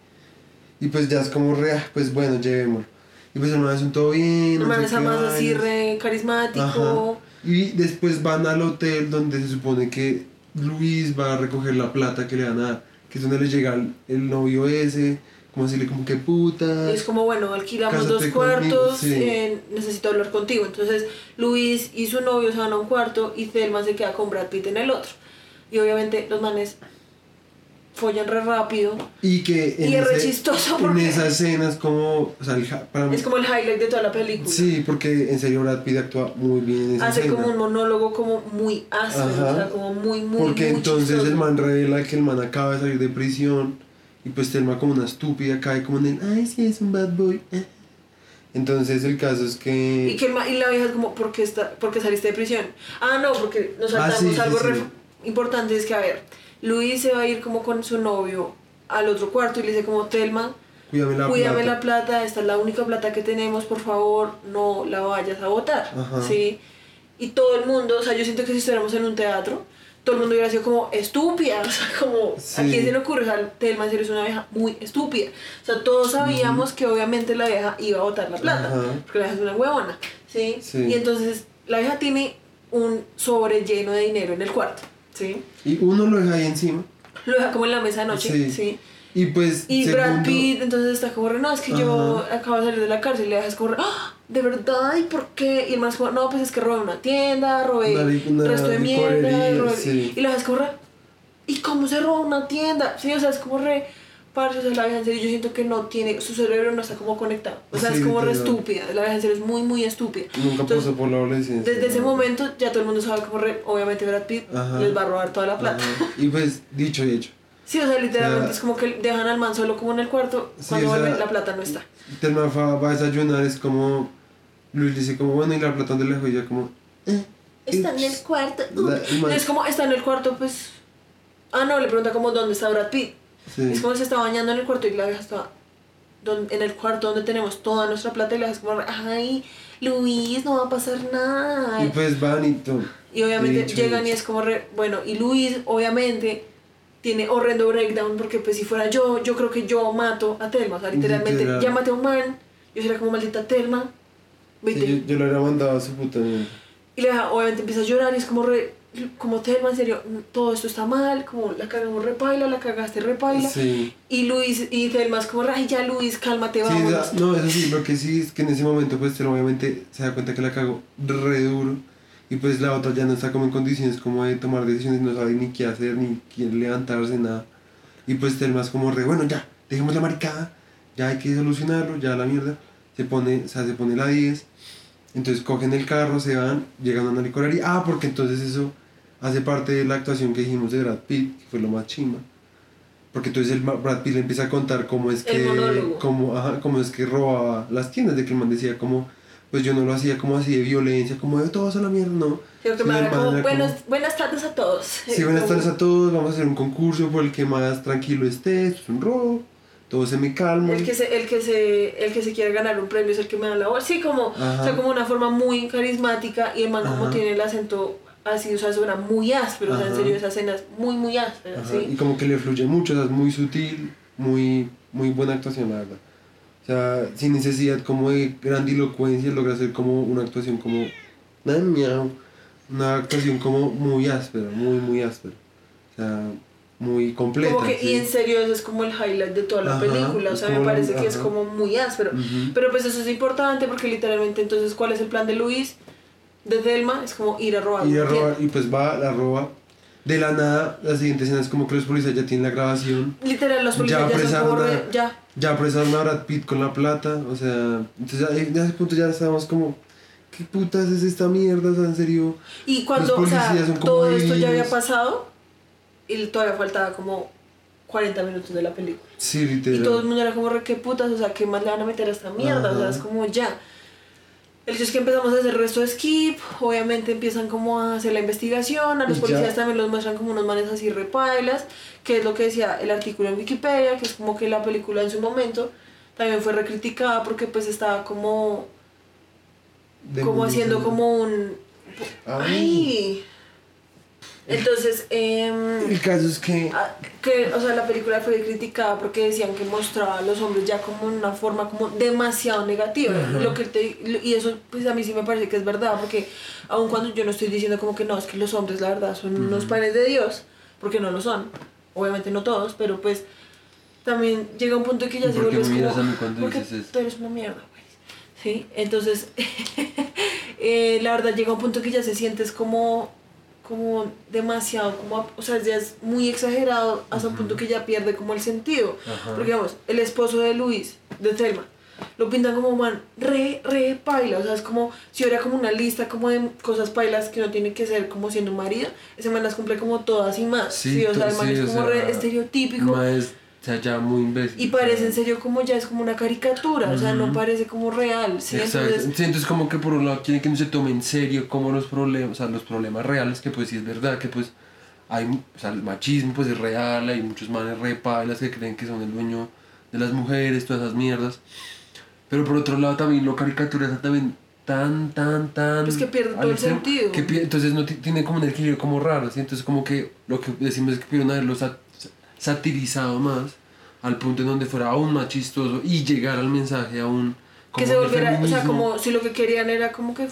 Y pues ya es como re, ah, pues bueno, llevémoslo. Y pues el man es un todo bien. El no man es además así re carismático. Ajá. Y después van al hotel donde se supone que Luis va a recoger la plata que le van a dar, que es donde le llega el, el novio ese, como decirle como que puta. Es como, bueno, alquilamos dos cuartos, sí. eh, necesito hablar contigo. Entonces Luis y su novio se van a un cuarto y Thelma se queda con Brad Pitt en el otro. Y obviamente los manes follan re rápido. Y que Y es re chistoso en porque- esa escena es como, o sea, el para mí, Es como el highlight de toda la película. sí, porque en serio Brad Pitt actúa muy bien en esa Hace escena. como un monólogo como muy ácido, o sea, como muy, muy, porque muy entonces chistoso. el man revela que el man acaba de salir de prisión y pues Telma como una estúpida cae como en el, ay, sí, es un bad boy. eh". Entonces el caso es que... Y, que el ma- y la vieja es como, ¿por qué, está, ¿por qué saliste de prisión? Ah, no, porque nos Ah, saltamos sí, algo sí. Importante. Es que, a ver, Luis se va a ir como con su novio al otro cuarto y le dice como, Telma, Cuídame la cuídame plata. la plata, esta es la única plata que tenemos, por favor, no la vayas a botar. Ajá. ¿Sí? Y todo el mundo, o sea, yo siento que si estuviéramos en un teatro, todo el mundo hubiera sido como estúpida, o sea, como, Sí. ¿a quién se le ocurre? O sea, Telma en serio es una vieja muy estúpida. O sea, todos sabíamos que obviamente la vieja iba a botar la plata, porque la vieja es una huevona, ¿sí? Sí. Y entonces la vieja tiene un sobre lleno de dinero en el cuarto, ¿sí? Y uno lo deja ahí encima. Lo deja como en la mesa de noche, Sí. ¿sí? Y pues... Y Brad Pitt entonces está como, re, no, es que yo acabo de salir de la cárcel y le dejas como, re, ¡Ah! ¿de verdad? ¿Y por qué? Y el es como, no, pues es que robé una tienda, robé una resto de mierda, robé-". sí. y le dejas como, re, ¿y cómo se roba una tienda? Sí, o sea, es como re, parce, o sea, la vieja en serio, yo siento que no tiene, su cerebro no está como conectado, o sea, Sí, es como re estúpida, la vieja en serio es muy, muy estúpida. Nunca Entonces, pasó por la adolescencia. Desde ese momento ya todo el mundo sabe como re, obviamente Brad Pitt Ajá. les va a robar toda la plata. Ajá. Y pues, dicho y hecho. Sí, o sea, literalmente O sea, es como que dejan al man solo como en el cuarto, Sí, cuando o sea, vuelven la plata no está. Telma va, va a desayunar, es como. Luis dice, como, bueno, y la plata donde la dejó? Y ella, como. eh. Está en el cuarto. Uh. La- el man- Es como, está en el cuarto, pues. Ah, no, le pregunta como dónde está Brad Pitt. Sí. Es como se está bañando en el cuarto y la vieja está don- en el cuarto donde tenemos toda nuestra plata y la vieja como, ay, Luis, no va a pasar nada. Y pues van y todo. Y obviamente llegan y es como, re- bueno, y Luis obviamente tiene horrendo breakdown porque pues si fuera yo, yo creo que yo mato a Telma. O sea, literalmente Literal. ya maté a un man, yo sería como maldita Telma. Sí, yo, yo le habría mandado a su puta. Y la obviamente empieza a llorar y es como re, como Telma, en serio, todo esto está mal, como la cagamos repaila, la cagaste repaila. Sí. Y Luis y Telma es como, ay ya Luis, cálmate, Sí, vámonos. da- no, eso sí, lo que sí es que en ese momento, pues, Telma obviamente se da cuenta que la cagó re duro. Y pues la otra ya no está como en condiciones como de tomar decisiones, no sabe ni qué hacer, ni quién levantarse, nada. Y pues Telma es como re, bueno, ya, dejemos la maricada, ya hay que solucionarlo, ya la mierda. Se pone, o sea, se pone la 10. Entonces cogen el carro, se van, llegan a una licorería. Ah, porque entonces eso hace parte de la actuación que dijimos de Brad Pitt, que fue lo más chimba. Porque entonces el Brad Pitt le empieza a contar cómo es que cómo, ajá, cómo es que robaba las tiendas, de que el man decía como pues yo no lo hacía como así de violencia, como de todos a la mierda, no. Era man como, buenos, buenas tardes a todos. Sí, buenas Como- tardes a todos, vamos a hacer un concurso por el que más tranquilo esté, esto es un robo, todo se me calma. El que, se, el, que se, el que se quiere ganar un premio es el que me da la voz. Sí, como, Ajá. o sea, como una forma muy carismática y el man como tiene el acento así, o sea, suena muy áspero, o sea, en serio, esa escena es muy, muy áspera, ¿sí? Y como que le fluye mucho, o sea, es muy sutil, muy, muy buena actuación, la verdad. O sea, sin necesidad como de grandilocuencia, logra hacer como una actuación como... Una actuación como muy áspera, muy, muy áspera. O sea, muy completa. Como que, ¿sí? y en serio, eso es como el highlight de toda la Ajá, película. O sea, me parece que es ajá. como muy áspero. Ujú. Pero pues eso es importante porque literalmente entonces, ¿cuál es el plan de Luis? De Thelma es como ir a robar. Y, a robar, y pues va, la roba. De la nada, la siguiente escena es como que los policías ya tienen la grabación. Literal, los Ya policías ya, son apresaron como a- ya. Ya apresaron a Brad Pitt con la plata. O sea, entonces ahí- en ese punto ya estábamos como, ¿qué putas es esta mierda? O sea, en serio. Y cuando, o sea, policías son como todo esto ya había pasado y todavía faltaba como 40 minutos de la película. Sí, Y literal. todo el mundo era como, re, ¿qué putas? O sea, ¿qué más le van a meter a esta mierda? O sea, es como ya. El hecho es que empezamos a hacer el resto de skip, obviamente empiezan como a hacer la investigación, a los Y policías ya. también los muestran como unos manes así repailas, que es lo que decía el artículo en Wikipedia, que es como que la película en su momento también fue recriticada porque pues estaba como, como haciendo como un... Ay. ¡Ay! Entonces, em, El caso es que. Ah, que, o sea, la película fue criticada porque decían que mostraba a los hombres ya como una forma como demasiado negativa. Lo que te, y eso, pues a mí sí me parece que es verdad, porque aun cuando yo no estoy diciendo como que no, es que los hombres la verdad son unos panes de Dios, porque no lo son. Obviamente no todos, pero pues también llega un punto que ya ¿Y se vuelve como, porque dices tú eres una mierda, güey. Sí, entonces, eh, la verdad llega un punto que ya se sientes como, como demasiado, como, o sea, ya es muy exagerado hasta un punto que ya pierde como el sentido. Ajá. Porque, digamos, el esposo de Luis, de Thelma, lo pintan como man re, re paila, o sea, es como si hubiera como una lista como de cosas pailas que no tiene que ser como siendo un marido, ese man las cumple como todas y más. Sí, o sea, el man sí, es o como sea, re estereotípico. ma es, o sea, ya muy imbécil. Y parece en serio como ya es como una caricatura, o sea, no parece como real, ¿sí? Exacto. Entonces, Sí, entonces como que por un lado quieren que no se tome en serio como los problemas, o sea, los problemas reales, que pues sí es verdad, que pues hay, o sea, el machismo pues es real, hay muchos manes re pailas que creen que son el dueño de las mujeres, todas esas mierdas. Pero por otro lado también lo caricaturizan también tan, tan, tan... Pues que pierde todo el sentido. Que entonces no ti- tiene como un equilibrio como raro, ¿sí? Entonces como que lo que decimos es que pudieron haberlo sat- satirizado más al punto en donde fuera aún más chistoso y llegar al mensaje aún... que como se del volviera, o sea, como si lo que querían era como que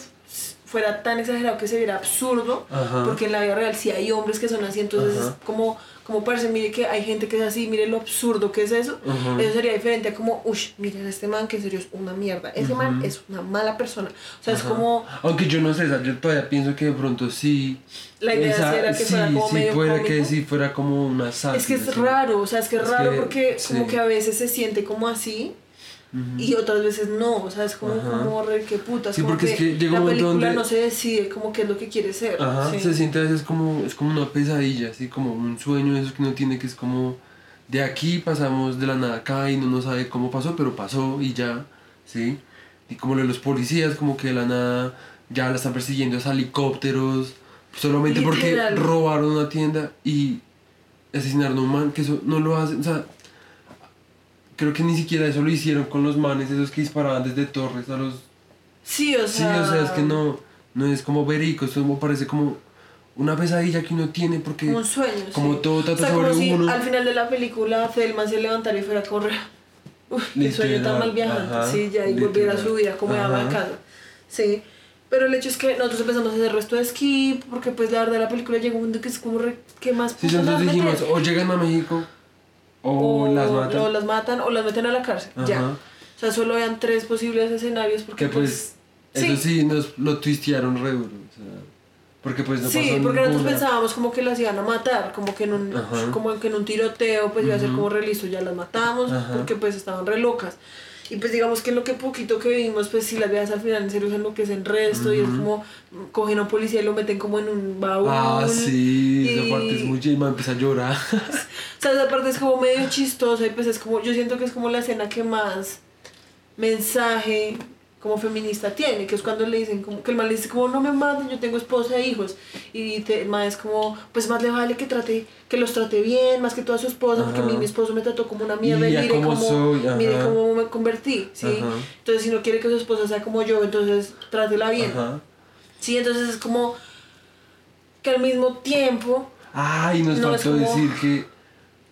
fuera tan exagerado que se viera absurdo, Ajá. porque en la vida real sí hay hombres que son así, entonces Ajá. es como, como parece, mire que hay gente que es así, mire lo absurdo que es eso, Ajá. eso sería diferente a como, uff, miren a este man que en serio es una mierda, ese man es una mala persona, o sea, es como, Aunque yo no sé, yo todavía pienso que de pronto sí. La idea sí era que sí, fuera como sí, medio que cómico. sí fuera como una sátira. es que es raro, o sea, es que es, Es raro que, porque sí. como que a veces se siente como así, Ujú. y otras veces no, o sea, es como, Ajá. como re que putas, Sí, como porque que, es que llega la película donde- no se decide como qué es lo que quiere ser. Ajá, se siente a veces como, es como una pesadilla, así como un sueño de esos que uno tiene que es como, de aquí pasamos de la nada acá y no no sabe cómo pasó, pero pasó y ya, ¿sí? Y como lo de los policías, como que de la nada ya la están persiguiendo esos helicópteros, solamente Literal. porque robaron una tienda y asesinaron a un man, que eso no lo hacen, o sea, creo que ni siquiera eso lo hicieron con los manes, esos que disparaban desde torres a los Sí, o Sí, sea. o sea, es que no, no es como verico, esto me parece como una pesadilla que uno tiene porque Como un sueño. como sí. todo O trata sea, como sobre si uno. al final de la película Thelma se levantara y fuera a correr. Uf, qué sueño tan mal viajante. ajá, sí, ya, y volviera a su vida como Ajá. casa. Sí. Pero el hecho es que nosotros empezamos a hacer el resto de skip, porque pues la verdad la película llegó a un punto que es como, re- ¿qué más Sí, las dijimos, o llegan a México o, las matan. o las matan o las meten a la cárcel. Ya. Ajá. O sea, solo vean tres posibles escenarios porque que pues, sí. eso sí nos lo twistearon re duro, o sea, porque pues no Sí, pasó porque nosotros ninguna. pensábamos como que las iban a matar, como que en un, Ajá. como que en un tiroteo pues iba a ser como re listo, ya las matamos Ajá. porque pues estaban re locas. Y pues digamos que lo que poquito que vimos, pues si las veas al final en serio se enloquecen resto y es como cogen a un policía y lo meten como en un baúl. Ah, sí, esa y- parte es muy chima, empieza a llorar. O sea, esa parte es como medio chistosa y pues es como, yo siento que es como la escena que más mensaje como feminista tiene, que es cuando le dicen como, que el man le dice como no me maten, yo tengo esposa e hijos y te, el man es como, pues más le vale que trate, que los trate bien, más que toda su esposa, porque a mí Ajá. mi esposo me trató como una mierda y, Y mire cómo soy, mire ajá. cómo me convertí, ¿sí? Ajá. Entonces si no quiere que su esposa sea como yo, entonces trátela bien, Ajá. ¿sí? Entonces es como que al mismo tiempo Ay, nos No, faltó como- decir que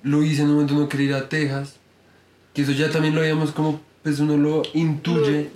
Luis en un momento no quería ir a Texas. Que eso ya también lo habíamos como pues uno lo intuye.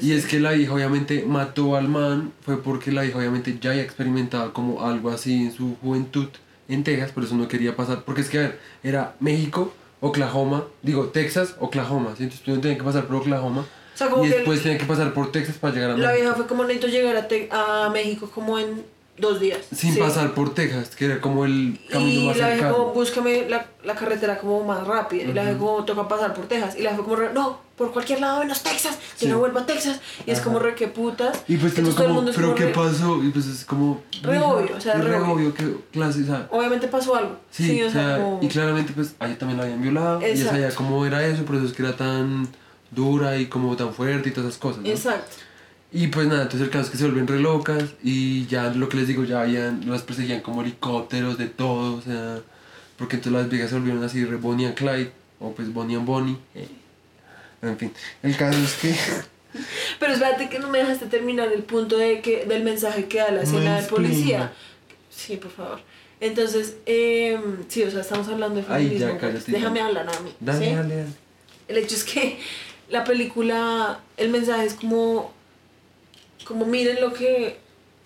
Y es que la hija obviamente mató al man, fue porque la hija obviamente ya había experimentado como algo así en su juventud en Texas, por eso no quería pasar, porque es que a ver, era México, Oklahoma, digo Texas, Oklahoma, ¿sí? entonces tú tenía que pasar por Oklahoma O sea, como y que después tenía que pasar por Texas para llegar a la México. vieja fue como necesito llegar a, Te- a México como en dos días. Sin sí. pasar por Texas, que era como el camino Y más la cercano. como, búscame la, la carretera como más rápida. Y la vieja como, toca pasar por Texas. Y la vieja como, no, por cualquier lado menos Texas. Yo Sí. no vuelvo a Texas. Y es Ajá. como re que putas. Y pues tengo Entonces todo el como, mundo es pero como ¿qué re- pasó? Y pues es como... Re obvio, o sea, es re re obvio. que clase, o sea, Obviamente pasó algo. Sí, o sea, como... y claramente pues a ella también la habían violado y ella Exacto. sabía cómo era eso, por eso es que era tan dura y como tan fuerte y todas esas cosas, ¿no? Exacto. Y pues nada, entonces el caso es que se vuelven re locas y ya lo que les digo, ya habían, las perseguían como helicópteros de todo, o sea, porque entonces las viejas se volvieron así re Bonnie and Clyde, o pues Bonnie and Bonnie, eh. en fin, el caso es que... Pero espérate que no me dejaste terminar el punto de que, del mensaje que da la escena de policía. Sí, por favor. Entonces, eh, sí, o sea, estamos hablando de Ay, feminismo. ya, cállate, Déjame hablar a mí. Dale, ¿sí? dale, dale. El hecho es que la película, el mensaje es como, como miren lo que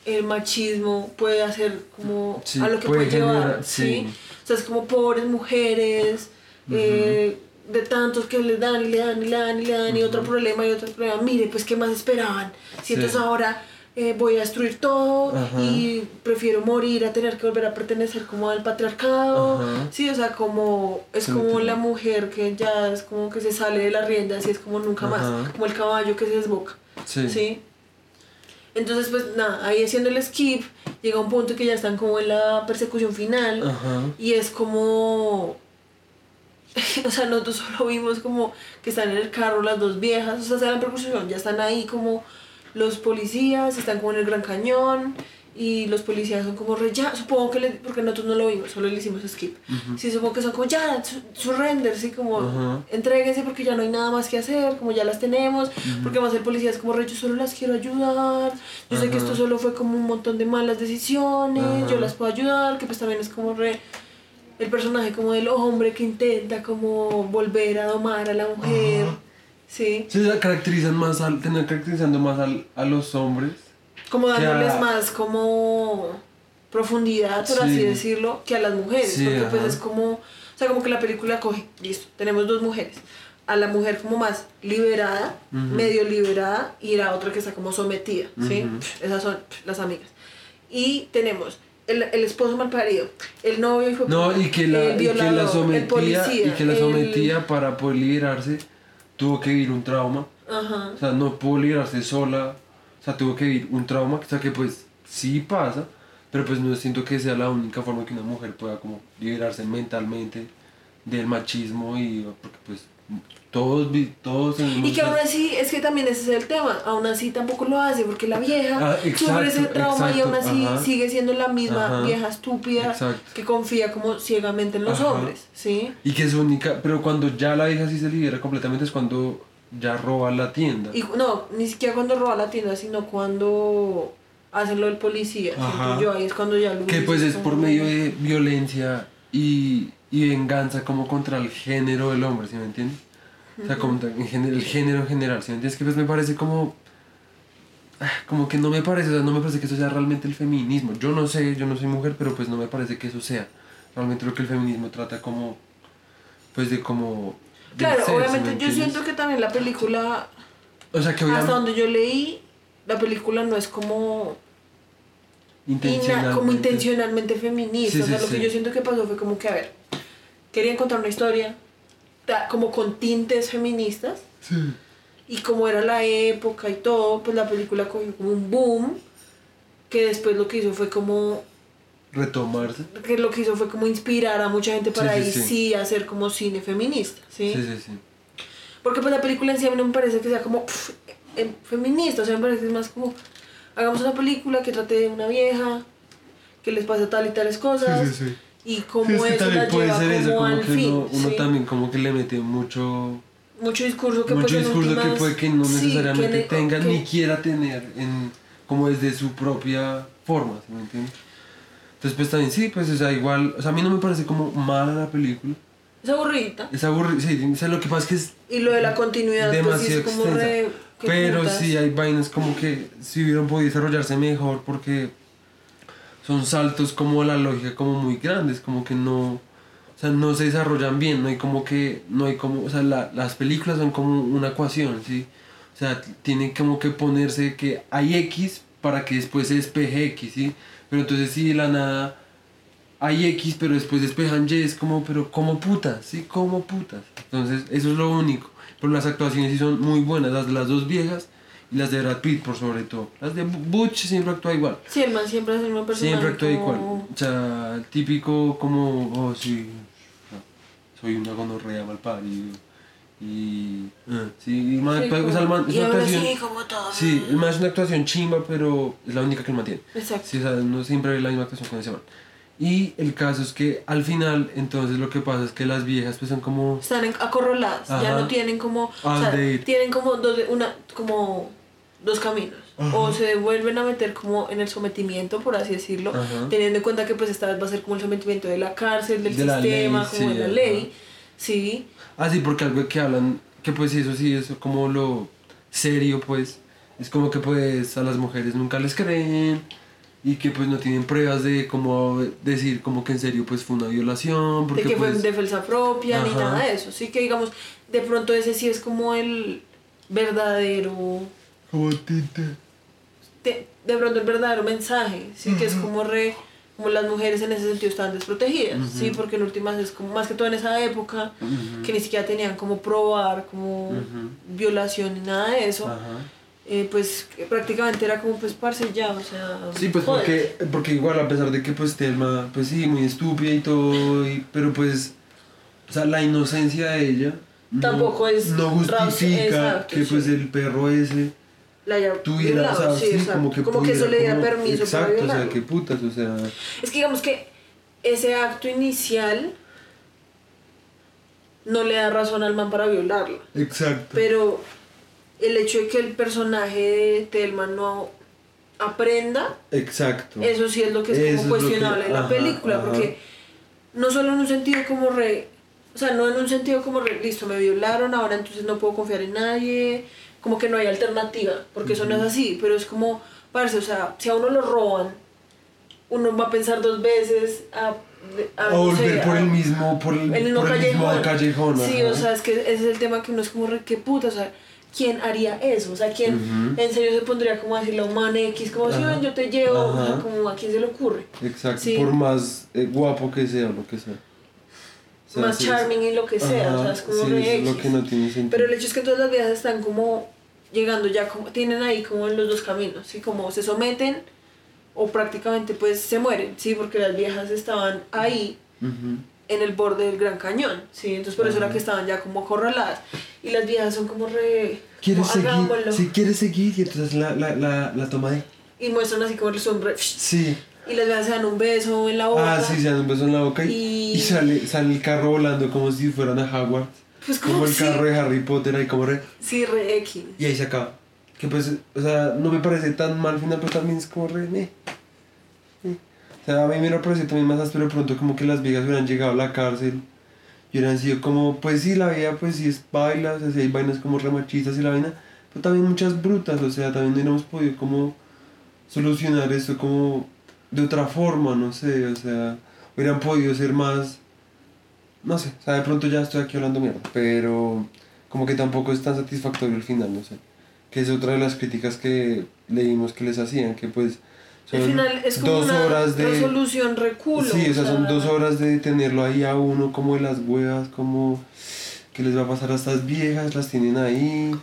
el machismo puede hacer, como Sí, a lo que puede puede, llevar, generar- ¿sí? sí. O sea, es como pobres mujeres, eh, de tantos que le dan y le dan y le dan y le dan y otro problema y otro problema. Mire, pues, ¿qué más esperaban? Si Sí. entonces ahora eh, voy a destruir todo Ajá. y prefiero morir a tener que volver a pertenecer como al patriarcado. Ajá. Sí, o sea, como es Sí, como la mujer que ya es como que se sale de la rienda, así es como nunca más, como el caballo que se desboca. Sí. ¿sí? Entonces, pues nada, ahí haciendo el skip, llega un punto que ya están como en la persecución final Ajá. y es como... O sea, nosotros solo vimos como que están en el carro las dos viejas, o sea, en la persecución, ya están ahí como los policías, están como en el Gran Cañón y los policías son como re, ya, supongo que, le, porque nosotros no lo vimos, solo le hicimos skip. Sí, supongo que son como ya, su- surrender, sí, como entréguense porque ya no hay nada más que hacer, como ya las tenemos, porque más el policía es como re, yo solo las quiero ayudar, yo sé que esto solo fue como un montón de malas decisiones, yo las puedo ayudar, que pues también es como re el personaje como del hombre que intenta como volver a domar a la mujer, Sí, se caracterizan más al, tener caracterizando más al, a los hombres. Como dándoles a- más como profundidad, por así Sí. decirlo, que a las mujeres, Sí, porque pues es como, o sea, como que la película coge, listo, tenemos dos mujeres, a la mujer como más liberada, medio liberada, y la otra que está como sometida, ¿sí? Esas son las amigas. Y tenemos el, el esposo mal parido, el novio hijo No, y que la, el y que la el sometía, policía, y que la el- sometía para poder liberarse, tuvo que vivir un trauma. Ajá. O sea, no pudo liberarse sola. O sea, tuvo que vivir un trauma, o sea, que pues sí pasa, pero pues no siento que sea la única forma que una mujer pueda como liberarse mentalmente del machismo y porque pues todos, todos tenemos... Y que aún así, es que también ese es el tema, aún así tampoco lo hace porque la vieja Ah, sufre ese exacto, trauma y aún exacto, así ajá. sigue siendo la misma Ajá. vieja estúpida Exacto. que confía como ciegamente en los Ajá. hombres, ¿sí? Y que es única, pero cuando ya la hija sí se libera completamente es cuando ya roba la tienda. Y no, ni siquiera cuando roba la tienda, sino cuando hacen lo del policía, Ajá. yo, ahí es cuando ya lo Que pues es por medio de violencia y, y venganza como contra el género del hombre, ¿sí me entiendes? O sea, contra el género en general, ¿sí me entiendes? Que pues me parece como... ah, Como que no me parece, o sea, no me parece que eso sea realmente el feminismo. Yo no sé, yo no soy mujer, pero pues no me parece que eso sea. Realmente lo que el feminismo trata como... Pues de como... Claro, ser, ¿sí me obviamente yo siento que también la película, O sea, que hasta obviamente... donde yo leí, la película no es como ina- Intencionalmente. como intencionalmente feminista. Sí, o sea, sí, lo que sí. yo siento que pasó fue como que, a ver, querían contar una historia ta- como con tintes feministas Sí. y como era la época y todo, pues la película cogió como un boom que después lo que hizo fue como Retomarse. que lo que hizo fue como inspirar a mucha gente para Sí, ahí sí, sí, hacer como cine feminista, ¿sí? Sí, sí, sí. Porque pues la película en sí a mí no me parece que sea como pf, em, feminista, o sea, me parece que es más como hagamos una película que trate de una vieja, que les pase tal y tales cosas, Sí, sí, sí. y como Sí, es que eso la puede lleva ser eso, como al que fin, uno, uno también como que le mete mucho, mucho discurso que mucho pues discurso que últimas- puede que no necesariamente que tenga que- ni quiera tener en, como desde su propia forma, ¿sí me entiendes? Entonces pues también sí, pues o sea, igual, o sea, a mí no me parece como mala la película, Es aburrida. Es aburrido, sí, o sea, lo que pasa es que es Y lo de la continuidad, pues sí es como re. ¿qué Pero putas? sí hay vainas como que si hubieran podido desarrollarse mejor porque son saltos como la lógica como muy grandes, como que no, o sea, no se desarrollan bien, no hay como que, no hay como, o sea, la- las películas son como una ecuación, ¿sí? O sea, tienen como que ponerse que hay X para que después se despeje X, ¿sí? Pero entonces si de la nada hay X, pero después despejan Y, es como, pero como putas, ¿sí? Como putas. Entonces, eso es lo único. Pero las actuaciones sí son muy buenas, las de las dos viejas y las de Brad Pitt, por sobre todo. Las de Butch siempre actúa igual. Sí, el man siempre es el mismo personaje. Siempre actúa igual. O sea, el típico como, oh sí, soy una gonorrea mal parido. Y, ah, sí, el man Sí, como- o sea, el man es y una actuación. sí, como todo. Sí, el man es una actuación chimba, pero es la única que el man tiene. Exacto. Sí, o sea, no siempre es la misma actuación con ese man. Y el caso es que al final, entonces lo que pasa es que las viejas pues son como... Están acorraladas, ya Ajá. no tienen como, o Ah, sea, tienen como dos, una, como dos caminos. O se vuelven a meter como en el sometimiento, por así decirlo, Ajá. teniendo en cuenta que pues esta vez va a ser como el sometimiento de la cárcel, del De sistema, ley, como sí, de la ajá. ley, sí. Ah, sí, porque algo que hablan, que pues eso sí, eso como lo serio pues, es como que pues a las mujeres nunca les creen y que pues no tienen pruebas de como decir como que en serio pues fue una violación, porque de que pues... fue defensa propia ni nada de eso. Sí que digamos, de pronto ese sí es como el verdadero, Como de, de pronto el verdadero mensaje, sí que es como re, como las mujeres en ese sentido estaban desprotegidas, sí, porque en últimas es como más que todo en esa época que ni siquiera tenían como probar como violación ni nada de eso. Eh, pues que prácticamente era como pues parce ya, o sea, Sí, pues porque, porque igual a pesar de que pues Telma, pues sí, muy estúpida y todo, y- pero pues, o sea, la inocencia de ella no- Tampoco es no justifica exacto, que sí. pues el perro ese la haya tuviera, o violado, sea, sí, sí, como que eso le diera como- permiso exacto, para o sea, violarlo. que putas, o sea, Es que digamos que ese acto inicial no le da razón al man para violarla. exacto. Pero el hecho de que el personaje de Telma no aprenda, Exacto. eso sí es lo que es Eso como cuestionable en la ajá, película, ajá. porque no solo en un sentido como re, o sea, no en un sentido como re, listo, me violaron, ahora entonces no puedo confiar en nadie, como que no hay alternativa, porque eso no es así, pero es como, parce, o sea, si a uno lo roban, uno va a pensar dos veces a, a, a no sé, volver por a- el mismo, por el, el mismo por el mismo callejón. callejón. Sí, ajá. o sea, es que ese es el tema que uno es como re, qué puta, o sea, ¿quién haría eso? O sea, ¿quién Ujú. en serio se pondría como a decirle a un man X, como si ven, yo te llevo, o sea, como a quién se le ocurre? Exacto, Sí. por más eh, guapo que sea, lo que sea. O sea, Más sí es- charming y lo que sea, o Ajá, sea, es como sí, re es lo que no tiene sentido. Pero el hecho es que todas las viejas están como llegando ya, como tienen ahí como en los dos caminos, ¿sí? Como se someten o prácticamente pues se mueren, ¿sí? Porque las viejas estaban ahí Ujú. en el borde del Gran Cañón, ¿sí? Entonces por eso era que estaban ya como acorraladas. Y las viejas son como re... ¿Quieres como, seguir? Si quieres seguir, y entonces la, la, la, la toma de... Y muestran así como el sombre. Sí. Y las viejas se dan un beso en la boca. Ah, sí, se dan un beso en la boca y, Y- y sale, sale el carro volando como si fueran a Hogwarts. Pues como, Como el sí. carro de Harry Potter ahí como re... Sí, re X. Y ahí se acaba. Que pues, o sea, no me parece tan mal final, pero también es como re... meh. Eh. O sea, a mí me lo parece también más áspero pronto como que las viejas hubieran llegado a la cárcel y hubieran sido como, pues sí, la vida pues sí es baila, o sea, sí hay vainas como re machistas y la vaina, pero también muchas brutas, o sea, también hubiéramos podido como solucionar esto como de otra forma, no sé, o sea, hubieran podido ser más, no sé, o sea, de pronto ya estoy aquí hablando mierda, pero como que tampoco es tan satisfactorio el final, no sé, que es otra de las críticas que leímos que les hacían, que pues Al final es como dos una horas de... resolución reculo. Sí, o sea, son dos horas de tenerlo ahí a uno como de las huevas, como que les va a pasar a estas viejas, las tienen ahí,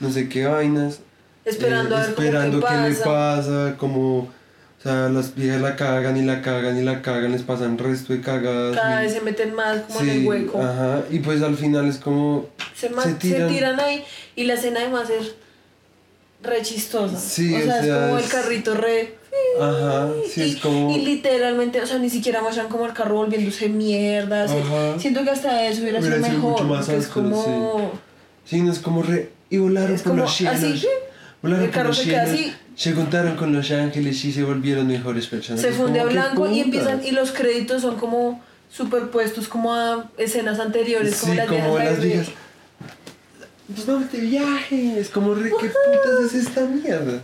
no sé qué vainas. Esperando eh, a ver cómo esperando qué le pasa. como, sea, las viejas la cagan y la cagan y la cagan, les pasan resto de cagadas. Cada y- vez se meten más como en sí, el hueco. Ajá, y pues al final es como... se, se se tiran. tiran. ahí y la escena además es re chistosa. Sí, o o sea, es sea, como es- el carrito re... Ajá, sí, y, es como... y literalmente, o sea, ni siquiera muestran como el carro volviéndose mierda. así. Ajá. Siento que hasta eso hubiera, Hubiera sido mejor. mucho más es como... Sí, no es como re... Y volaron Es por como los cielos. así, Volaron el por carro los se queda así. Se juntaron con los ángeles y se volvieron mejores personas. se funde a como, ¿qué blanco y empiezan y los créditos son como superpuestos como a escenas anteriores, como Sí, las como viejas las de- viejas. Pues vamos de viaje. Es como, re, ¿qué putas es esta mierda?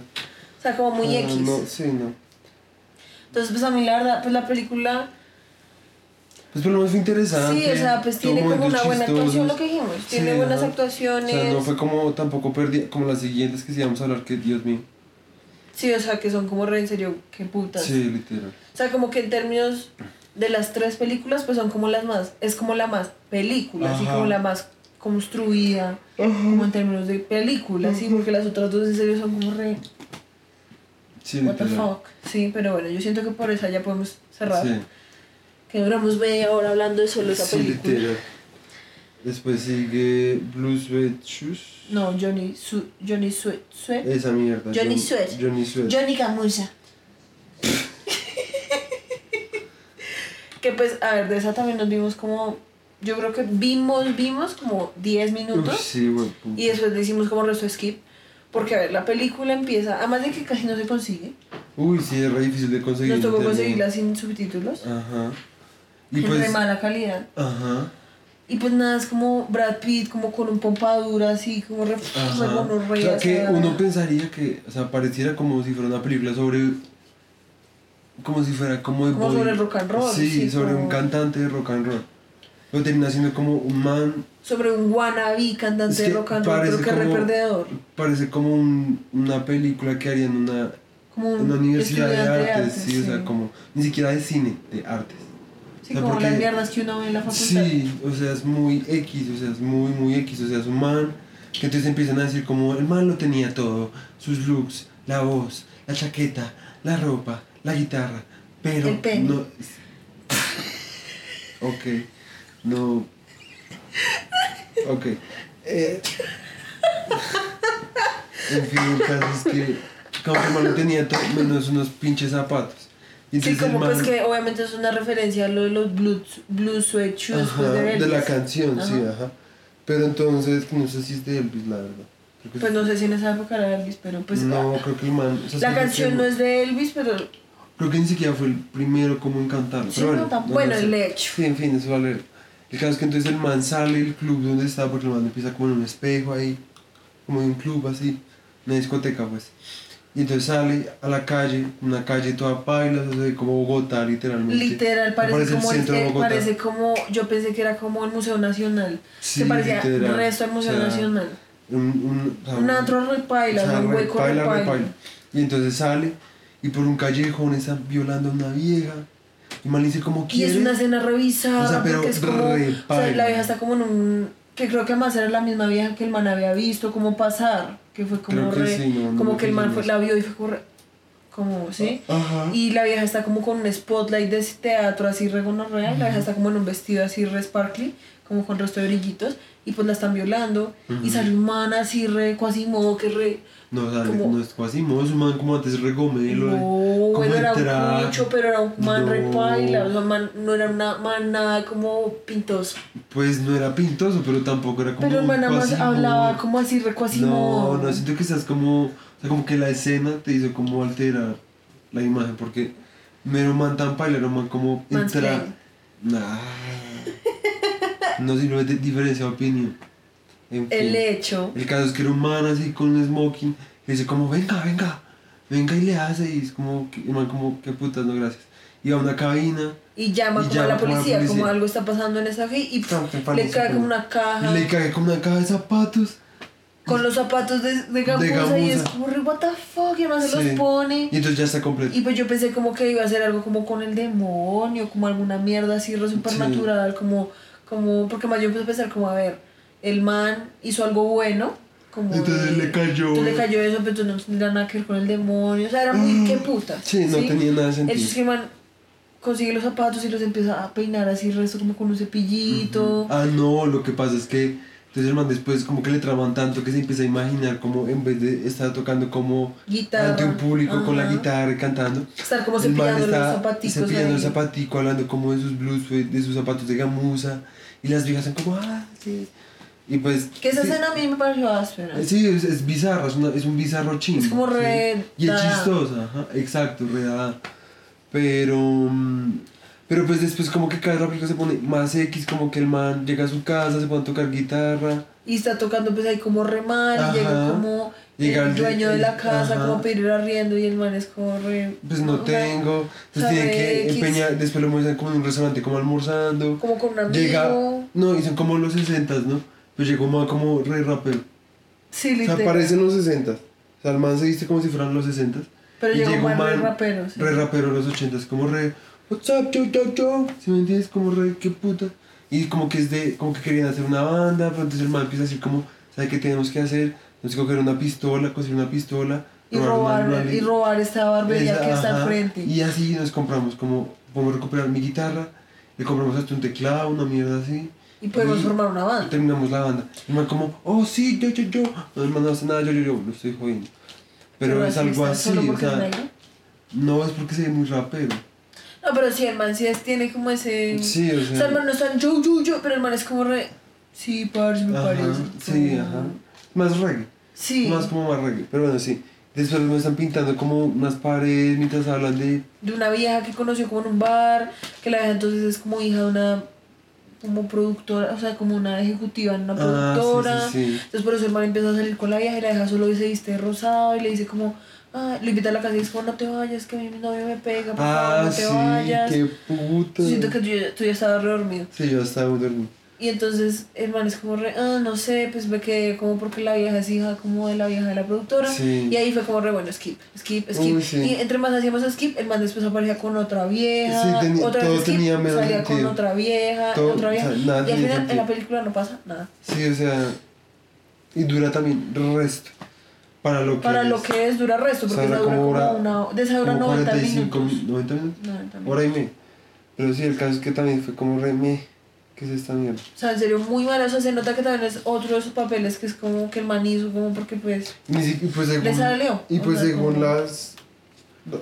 O sea, como muy Ah, X. No, sí, no. Entonces, pues a mí la verdad, pues la película, Pues por lo menos fue interesante. sí, o sea, pues tiene como una buena actuación, lo que dijimos. Tiene Sí, buenas ajá. actuaciones. O sea, no fue como tampoco perdida, como las siguientes que sí vamos a hablar, que Dios mío. Sí, o sea, que son como re en serio, qué putas. Sí, literal. O sea, como que en términos de las tres películas, pues son como las más, es como la más película, así Ajá. como la más construida, como en términos de película, sí, porque las otras dos en serio son como re, Sí, what the literal. fuck. Sí, pero bueno, yo siento que por esa ya podemos cerrar. Sí, Que duramos media hora hablando de solo esa sí, película. literal. Después sigue Blue Sweat Shoes. No, Johnny, Su Johnny Sweat, Sweat. Esa mierda. Johnny John- Sweat. Johnny Sweat. Johnny Camusa. que pues, a ver, de esa también nos vimos como, yo creo que vimos, vimos como 10 Uf, minutos sí, güey. y después le hicimos como resto skip. Porque, a ver, la película empieza, además de que casi no se consigue, Uy, sí, es re difícil de conseguir. nos tocó conseguirla sin subtítulos, Ajá. Y pues. re mala calidad. Ajá. Y pues nada, es como Brad Pitt, como con un pompadura así, como re, re. O sea, que uno pensaría que, o sea, pareciera como si fuera una película sobre. Como si fuera como de Como sobre el rock and roll, Sí, sí, sobre como- un cantante de rock and roll. Pero termina siendo como un man. sobre un wannabe cantante de rock and roll, pero que re como- perdedor. Parece como un- una película que harían en una, Como un una universidad de estudiante artes, sí, o sea, sí. como. Ni siquiera de cine, de artes. Sí, O sea, como porque- las mierdas que uno ve en la facultad. Sí, o sea, es muy X, o sea, es muy, muy X, o sea, es un man que entonces empiezan a decir como el man lo tenía todo, sus looks, la voz, la chaqueta, la ropa, la guitarra, pero El pene. no... Ok, no... Ok. Eh, en fin, el caso es que como que el man lo tenía todo, menos unos pinches zapatos. Y Sí, como pues que obviamente es una referencia a lo de los blue, blue sweat shoes Ajá, pues, de la canción, sí, Ajá. Pero entonces, no sé si es de Elvis, la verdad. Pues no sé si en esa época era Elvis, pero pues no, creo que el man. o sea, la canción que- no es de Elvis, pero Creo que ni siquiera fue el primero como en cantarlo. Sí, pero no, bueno, bueno, sé. el hecho. Sí, en fin, eso vale. El caso es que entonces el man sale del club donde está, porque el man empieza como en un espejo ahí, como en un club así, una discoteca pues. Y entonces sale a la calle, una calle toda paila, o sea, como Bogotá literalmente. literal parece, como el, centro de Bogotá. parece como yo pensé que era como el Museo Nacional. Sí, que parecía literal. el resto del Museo O sea, Nacional. Un, un, o sea, Un antro repaila, O sea, un hueco paila, repaila. repaila. Y entonces sale y por un callejón están violando a una vieja. Y mal dice como Y quiere. es una escena revisada, O sea, pero es como. re O sea, la vieja está como en un. Que creo que además era la misma vieja que el man había visto como pasar. Que fue como que re. sí, no, como que el man fue, la vio y fue como. re- como, ¿sí? Ajá. Y la vieja está como con un spotlight de teatro así re y La vieja está como en un vestido así re sparkly, como con resto de brillitos. Y pues la están violando. Y sale un man así re quasimodo que re. No, sale, como- no es así, no es un man como antes regomelo. No, como bueno, era un cucho, pero era un man No. paila, o sea, man- no era una man nada como pintoso. Pues no era pintoso, pero tampoco era como. Pero el man nada más hablaba como así, re No, no, siento que estás como. O sea, como que la escena te hizo como alterar la imagen, porque no era un man tan paila, era un man como. Mansplain. Nah. No simplemente diferencia de opinión. En fin. El hecho. El caso es que era un man así con un smoking. Y dice como, venga, venga. Venga y le hace. Y es como, el man como, qué putas, no gracias. Y a una cabina. Y llama Y como a la llama como a la policía, como algo está pasando en esa y pf, Tan, tan, tan, le cae como una caja Y le cae como una caja de zapatos. con los zapatos de, de gamuza y es como, what the fuck, y además se Sí. los pone. Y entonces ya está completo. Y pues yo pensé como que iba a hacer algo como con el demonio, como alguna mierda así re supernatural, como, como, porque más yo empecé a pensar como, a ver, el man hizo algo bueno, como... Entonces de- le cayó. Entonces le cayó eso, pero entonces no tendría nada que ver con el demonio, o sea, era muy, qué puta. Sí, no tenía nada de sentido. Entonces que el man consigue los zapatos y los empieza a peinar así, resto como con un cepillito. Ah, no, lo que pasa es que entonces el man después como que le traban tanto que se empieza a imaginar como en vez de estar tocando como Guitarra. ante un público con la Ajá. guitarra y cantando. Estar como el cepillando los zapaticos. cepillando el zapatico, hablando como de sus blues, de sus zapatos de gamuza. Y las viejas son como, ah, sí. Y pues... Que esa sí, escena a mí me pareció áspera. Sí, es, es bizarro, es, una- es un bizarro chino. Es como sí. re Y es chistosa, ajá, exacto, re dada. Pero, mm, Pero pues después como que cada película se pone más X, como que el man llega a su casa, se pone a tocar guitarra. Y está tocando pues ahí como re mal, y llega Ajá. como Llega el dueño de la casa, ajá. como pedir arriendo y el man es como re... Pues no sea, tengo. Entonces tiene re que empeñar, después lo muestran como en un restaurante como almorzando. Como con un amigo. Llega, no, y son como los 60, ¿no? Pues llegó más como re rapero. Sí, O sea, literal. parecen los 60. O sea, el man se viste como si fueran los 60. Pero y llegó man re man rapero, sí. Re rapero de los 80, como re. What's up, yo, yo, yo. ¿Sí me entiendes? Como re, qué puta. Y como que es de, como que querían hacer una banda, pero entonces el man empieza a decir como, ¿sabe qué tenemos que hacer? Entonces coger una pistola, conseguir una pistola. Y robar, y robar esta barbería Esa, que está al frente. Y así nos compramos como, podemos recuperar mi guitarra, le compramos hasta un teclado, una mierda así. Y podemos formar una Y banda. terminamos la banda. Y man como, oh sí, yo, yo, yo. No, el man no hace nada, yo, yo, yo, lo estoy jodiendo. Pero es así algo así, o es sea, no es porque se ve muy rapero. No, pero sí, el man sí es, tiene como ese... Sí, o O sea, sea. el man no es tan yo, yo, yo, pero el man es como re... Sí, parce, me Ajá, parece. sí, Como- ajá. Más reggae. Sí, Más como más reggae. Pero bueno, sí. Después me están pintando como unas paredes mientras hablan de. de una vieja que conoció como en un bar, que la vieja entonces es como hija de una como productora, o sea, como una ejecutiva en una Ah, sí, productora. sí, sí. Entonces por eso el man empieza a salir con la vieja y la vieja solo se viste de rosado y le dice como, ah, le invita a la casa y dice como, no te vayas, que mi novio me pega, por favor, Ah, no te vayas. qué puta. Yo siento que tú, ya- tú ya estabas re dormido. Sí, yo estaba dormido. Y entonces el man es como re, ah, no sé, pues ve que como porque la vieja es hija como de la vieja de la productora. Sí. Y ahí fue como re, bueno, skip, skip, skip. Uy, sí. Y entre más hacíamos skip, el man después aparecía con otra vieja. Sí, otra todo vez skip, tenía menos salía con sentido. otra vieja, Todo- otra vieja. o sea, nada y al final en la película no pasa nada. Sí, o sea. Y dura también resto. Para lo que. Para es. lo que es dura resto, O sea, porque esa dura como como hora- una, de esa dura como 90 45 minutos. mi- 90 minutos. 90 minutos. Hora y media. Pero sí, el caso es que también fue como re me. ¿Qué es esta mierda? O sea, en serio, muy mal. O sea, se nota que también es otro de esos papeles que es como que el man hizo, como porque pues Ni si- y pues según, Le salió. Y O pues sea, según como- las.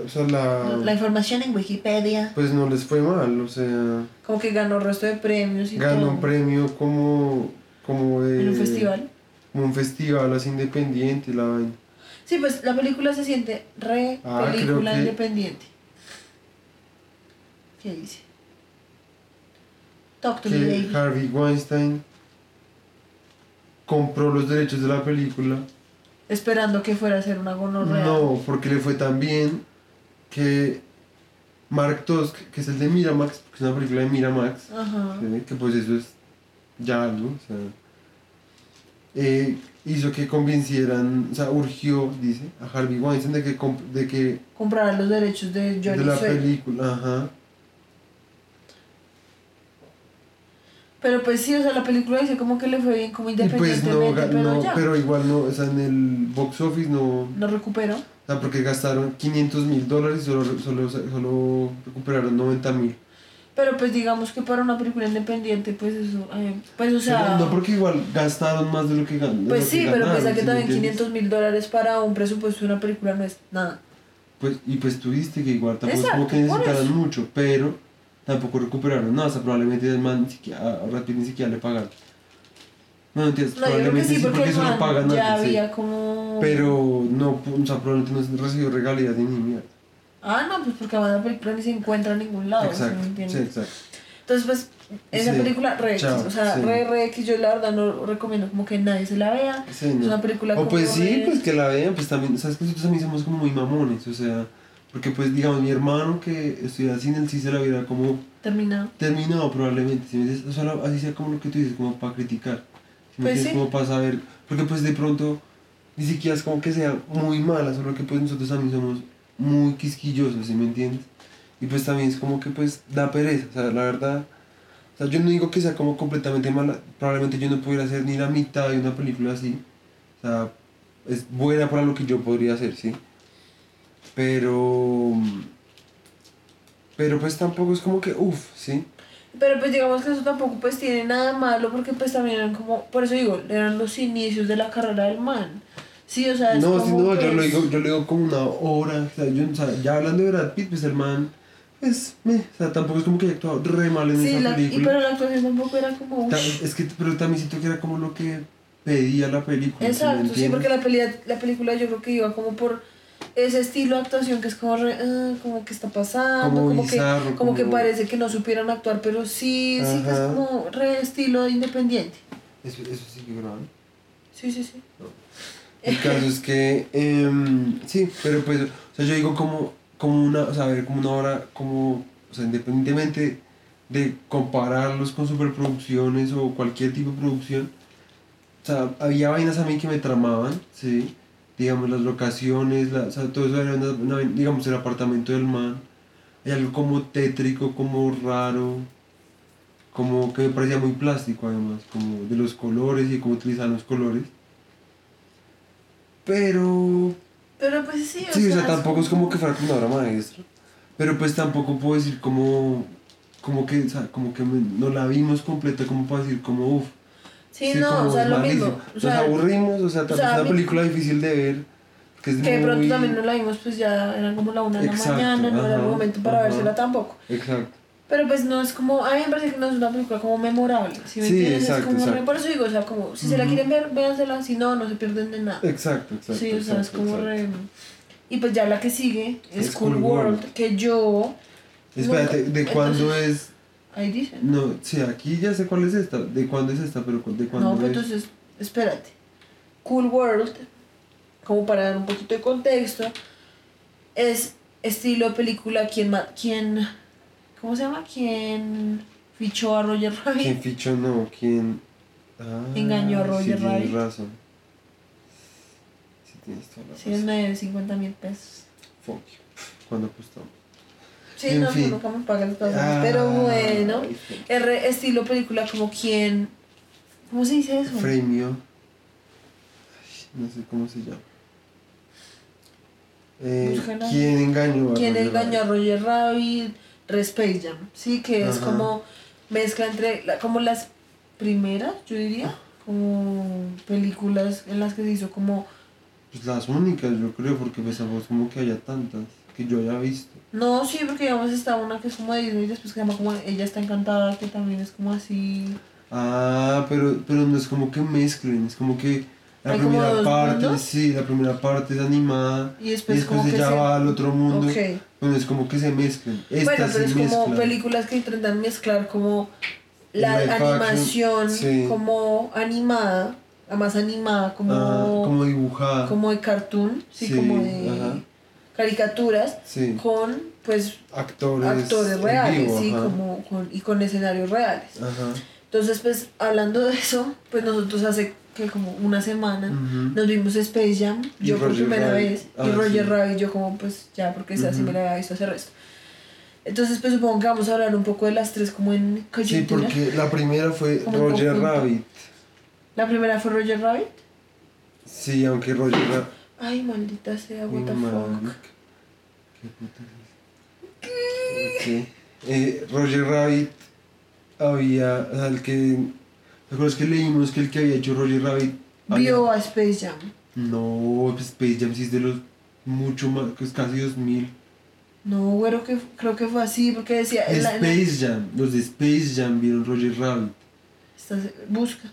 O sea, la. la información en Wikipedia. Pues no les fue mal, o sea. Como que ganó el resto de premios y Ganó todo. un premio como. como de. En un festival. Como un festival así independiente, la vaina. Sí, pues la película se siente re Ah, película que- independiente. ¿Qué dice? Talk to me, Que baby. Harvey Weinstein compró los derechos de la película. Esperando que fuera a ser una gonorrea. No, porque le fue tan bien que Mark Tusk, que es el de Miramax, que es una película de Miramax, Ajá. ¿sí? que pues eso es ya algo, o sea, eh, hizo que convencieran, o sea, urgió, dice, a Harvey Weinstein de que, de que Comprar los derechos de Johnny de la película, ajá, Pero pues sí, o sea, la película dice como que le fue bien como y pues independientemente, no, pero no, ya. pero igual no, o sea, en el box office no, No recuperó. o sea, porque gastaron 500 mil dólares y solo, solo, solo recuperaron 90 mil. Pero pues digamos que para una película independiente, pues eso, eh, pues o sea... no porque igual gastaron más de lo que ganaron. Pues sí, pero piensa que también 500 mil dólares para un presupuesto de una película no es nada. Pues, y pues tuviste que igual tampoco es como Exacto, que necesitaran mucho, pero tampoco recuperaron nada, o sea, probablemente el man ni siquiera, a Brad Pitt ni siquiera le pagaron. No, entiendes, No, probablemente sí, porque, el eso man pagan ya antes, sí. había como... Pero no, o sea, probablemente no recibió regalías ni mierda. Ah, no, pues porque además la película ni se encuentra en ningún lado, ¿sí exacto, me sí, entiendes? exacto. Entonces, pues, esa Sí, película re X, o sea, sí. re, re X, yo la verdad no recomiendo como que nadie se la vea. Sí, Es no. una película O como pues sí, re- pues que la vean, pues también, sabes que nosotros también somos como muy mamones, o sea, porque pues digamos mi hermano que estudia cine, él sí se la viera como Terminado. terminado probablemente, ¿sí me entiendes? O sea, así sea como lo que tú dices, como para criticar, ¿sí me Pues entiendes? sí. Como para saber, porque pues de pronto ni siquiera es como que sea muy mala, solo que pues nosotros también somos muy quisquillosos, ¿sí me entiendes? Y pues también es como que pues da pereza, o sea, la verdad, o sea, yo no digo que sea como completamente mala, probablemente yo no pudiera hacer ni la mitad de una película así, o sea, es buena para lo que yo podría hacer, ¿sí? Pero... Pero pues tampoco es como que, uff, ¿sí? Pero pues digamos que eso tampoco pues tiene nada malo porque pues también eran como, por eso digo, eran los inicios de la carrera del man. Sí, o sea, es No, como sí, no, yo pues, lo digo, yo lo digo como una hora, o sea, yo, o sea, ya hablando de Brad Pitt, pues el man, pues, me, o sea, tampoco es como que haya actuado re mal en Sí, esa la, y, película. pero la actuación tampoco era como... Ta- es que, pero también siento que era como lo que pedía la película. ¿sí me Exacto, sí, porque la, peli- la película yo creo que iba como por ese estilo de actuación que es como, re, ah, como que está pasando, Como como, bizarro, que, como que parece que no supieran actuar, pero sí, sí que es como re estilo independiente. Eso, eso sí que graban. Sí, sí, sí. El caso es que, em, sí, pero pues, o sea, yo digo como, como una, o sea, a ver, como una obra, como, o sea, independientemente de compararlos con superproducciones o cualquier tipo de producción, o sea, había vainas a mí que me tramaban, sí, digamos, las locaciones, la, o sea, todo eso era, una, digamos, el apartamento del man, hay algo como tétrico, como raro, como que me parecía muy plástico además, como de los colores y cómo utilizaban los colores. Pero. Pero pues sí, o Sí, o sea, sea, tampoco es como que fuera como una obra maestra. Pero pues tampoco puedo decir como. Como que, o sea, como que me- no la vimos completa, como para decir como uff. Sí, no, o sea, lo malísimo. mismo. O Nos sea, aburrimos, o sea, también sea, es una película difícil de ver. Que, es que de muy... pronto también no la vimos, pues ya eran como la una de la mañana, no era el ajá, momento para ajá. vérsela tampoco. Exacto. Pero pues no es como, a mí me parece que no es una película como memorable, ¿sí me Sí, entiendes? exacto, es como, exacto. por eso digo, o sea, como, si se la quieren ver, véansela, si no, no se pierden de nada. Exacto, exacto. sí, o sea, es como re... Y pues ya la que sigue es, Es Cool World, World. que yo... Espérate, ¿de cuándo es? Ahí dicen. No, sí, aquí ya sé cuál es esta. ¿De cuándo es esta? Pero ¿de cuándo No, pero es? entonces, espérate. Cool World, como para dar un poquito de contexto, es estilo película quien quien ¿cómo se llama? Quien fichó a Roger Rabbit. ¿Quién fichó? No, ¿quién? Ah, Engañó a Roger sí, Rabbit. Tienes razón. Sí, tienes toda la Sí, razón. es de 50 mil pesos. Fuck you. ¿Cuándo apostamos? Sí, En no, fin. nunca me pagan cosas. Ah, pero bueno, fuck. es re- estilo película como quien ¿Cómo se dice eso? Premio. Ay, No sé cómo se llama. Eh. ¿Quién engañó a ¿Quién Roger engañó a? Roger Rabbit? Re Space Jam, sí, que es Ajá. como mezcla entre, la- como las primeras, yo diría, como películas en las que se hizo como, Pues las únicas, yo creo, porque pensamos como que haya tantas que yo haya visto. No, sí, porque digamos está una que es como de Disney y después que se llama como Ella está encantada, que también es como así, Ah, pero, pero no es como que mezclen, es como que la Hay primera parte, mundos. sí, la primera parte es animada y y después, después como que ella se... va al otro mundo. Ok. Bueno, es como que se mezclan. Esta Bueno, pero es como películas que intentan mezclar como la animación sí. como animada, la más animada, como, Ah, como dibujada. como de cartoon, sí, Sí, como de ajá. Caricaturas, Sí. con pues Actores. actores reales, vivo, sí, como con, y con escenarios reales. Ajá. Entonces, pues hablando de eso, pues nosotros hace que como una semana nos vimos Space Jam, Y yo por Roger primera Rabbit. vez, Ah, y Roger sí. Rabbit, yo como pues ya, porque esa sí Ujú. me la había visto hace resto. Entonces, pues supongo que vamos a hablar un poco de las tres como en Sí, coyuntura. porque la primera fue Roger. Rabbit. La primera fue Roger Rabbit. Sí, aunque Roger Rabbit. Ay, maldita sea, what the fuck. ¿Qué puta? Ok. Eh, Roger Rabbit había. O sea, el que. ¿Te acuerdas que leímos que el que había hecho Roger Rabbit. había- Vio a Space Jam. No, pues Space Jam sí es de los. Mucho más. que es casi 2000. No, güero, que creo que fue así, porque decía... la- la- Space Jam. Los de Space Jam vieron Roger Rabbit. Estás- busca.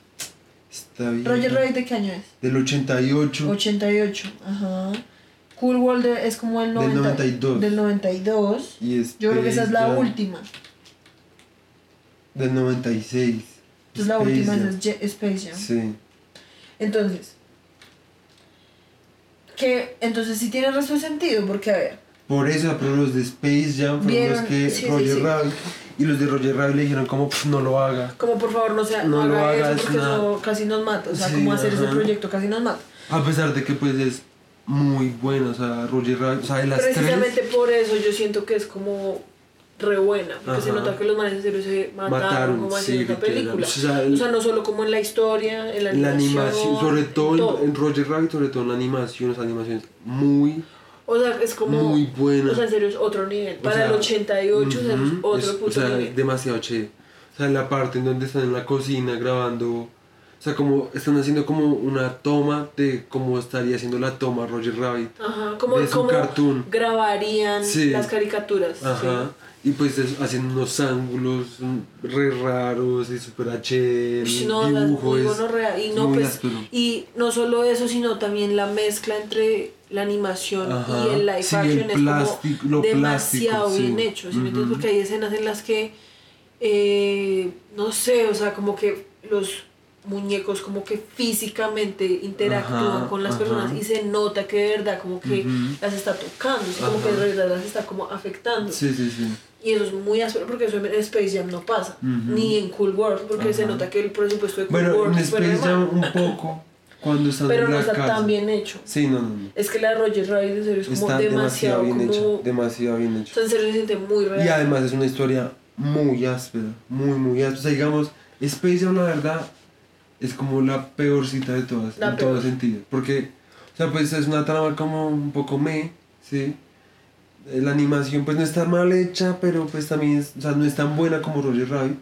Está bien. Roger Rabbit, ¿de qué año es? Del 88. 88, ajá. Cool World es como el 90, Del 92. Del 92. Y Space Yo creo que esa es la Jam última. Del 96. Entonces la Space última Jam. es Space Jam. Sí. Entonces, que entonces sí tiene resto de sentido, porque a ver, Por eso, pero los de Space Jam fueron los que sí, Roger sí. Rabbit y los de Roger Rabbit le dijeron como "Pff, no lo haga. como por favor no, sea, No no, lo haga hagas, eso porque eso casi nos mata, o sea, como hacer ese ajá. proyecto casi nos mata. A pesar de que pues es muy bueno, o sea, Roger Rabbit, o sea, de las Precisamente tres por eso yo siento que es como re buena, porque se nota que los manes se mataron, Mataron, como sí, haciendo película. O sea, el- o sea, no solo como en la historia, en la en la animación, animación, sobre todo, en- todo. En, Roger Rabbit, sobre todo en la animación, las animaciones muy, O sea, es como. muy buenas. O sea, en serio es otro nivel. O Para sea, el 88 o sea, es otro puto O sea, nivel. demasiado chévere. O sea, la parte en donde están en la cocina grabando. O sea, como están haciendo como una toma de cómo estaría haciendo la toma Roger Rabbit. Ajá, como, de su como cartoon. grabarían Sí. las caricaturas. Ajá. Y pues es- haciendo unos ángulos mm, re raros y super sí. El No, las- dibujo muy es gonorrea. Y no, pues, y no solo eso, sino también la mezcla entre la animación Ajá. y el live Sí, action el es como demasiado plástico, bien sí. hecho, ¿sí. Porque hay escenas en las que, eh, no sé, o sea, como que los muñecos como que físicamente interactúan Ajá, con las ajá. personas y se nota que de verdad como que las está tocando, como que de verdad las está como afectando. Sí, sí, sí. Y eso es muy áspero porque eso en Space Jam no pasa, ni en Cool World, porque se nota que el presupuesto de Cool Bueno, World en Space Jam un poco cuando están pero en no la está casa. tan bien hecho. Sí, no, no, no. Es que la Roger Rabbit en serio es como Está demasiado, demasiado bien como... hecho. Demasiado bien O hecho. sea, en serio se siente muy real. Y además es una historia muy áspera, muy, muy áspera. O sea, digamos, Space Jam, la verdad, es como la peorcita de todas, La en peor. todo sentido. Porque, o sea, pues es una trama como un poco me, ¿sí? La animación, pues no está mal hecha, pero pues también, es, o sea, no es tan buena como Roger Rabbit.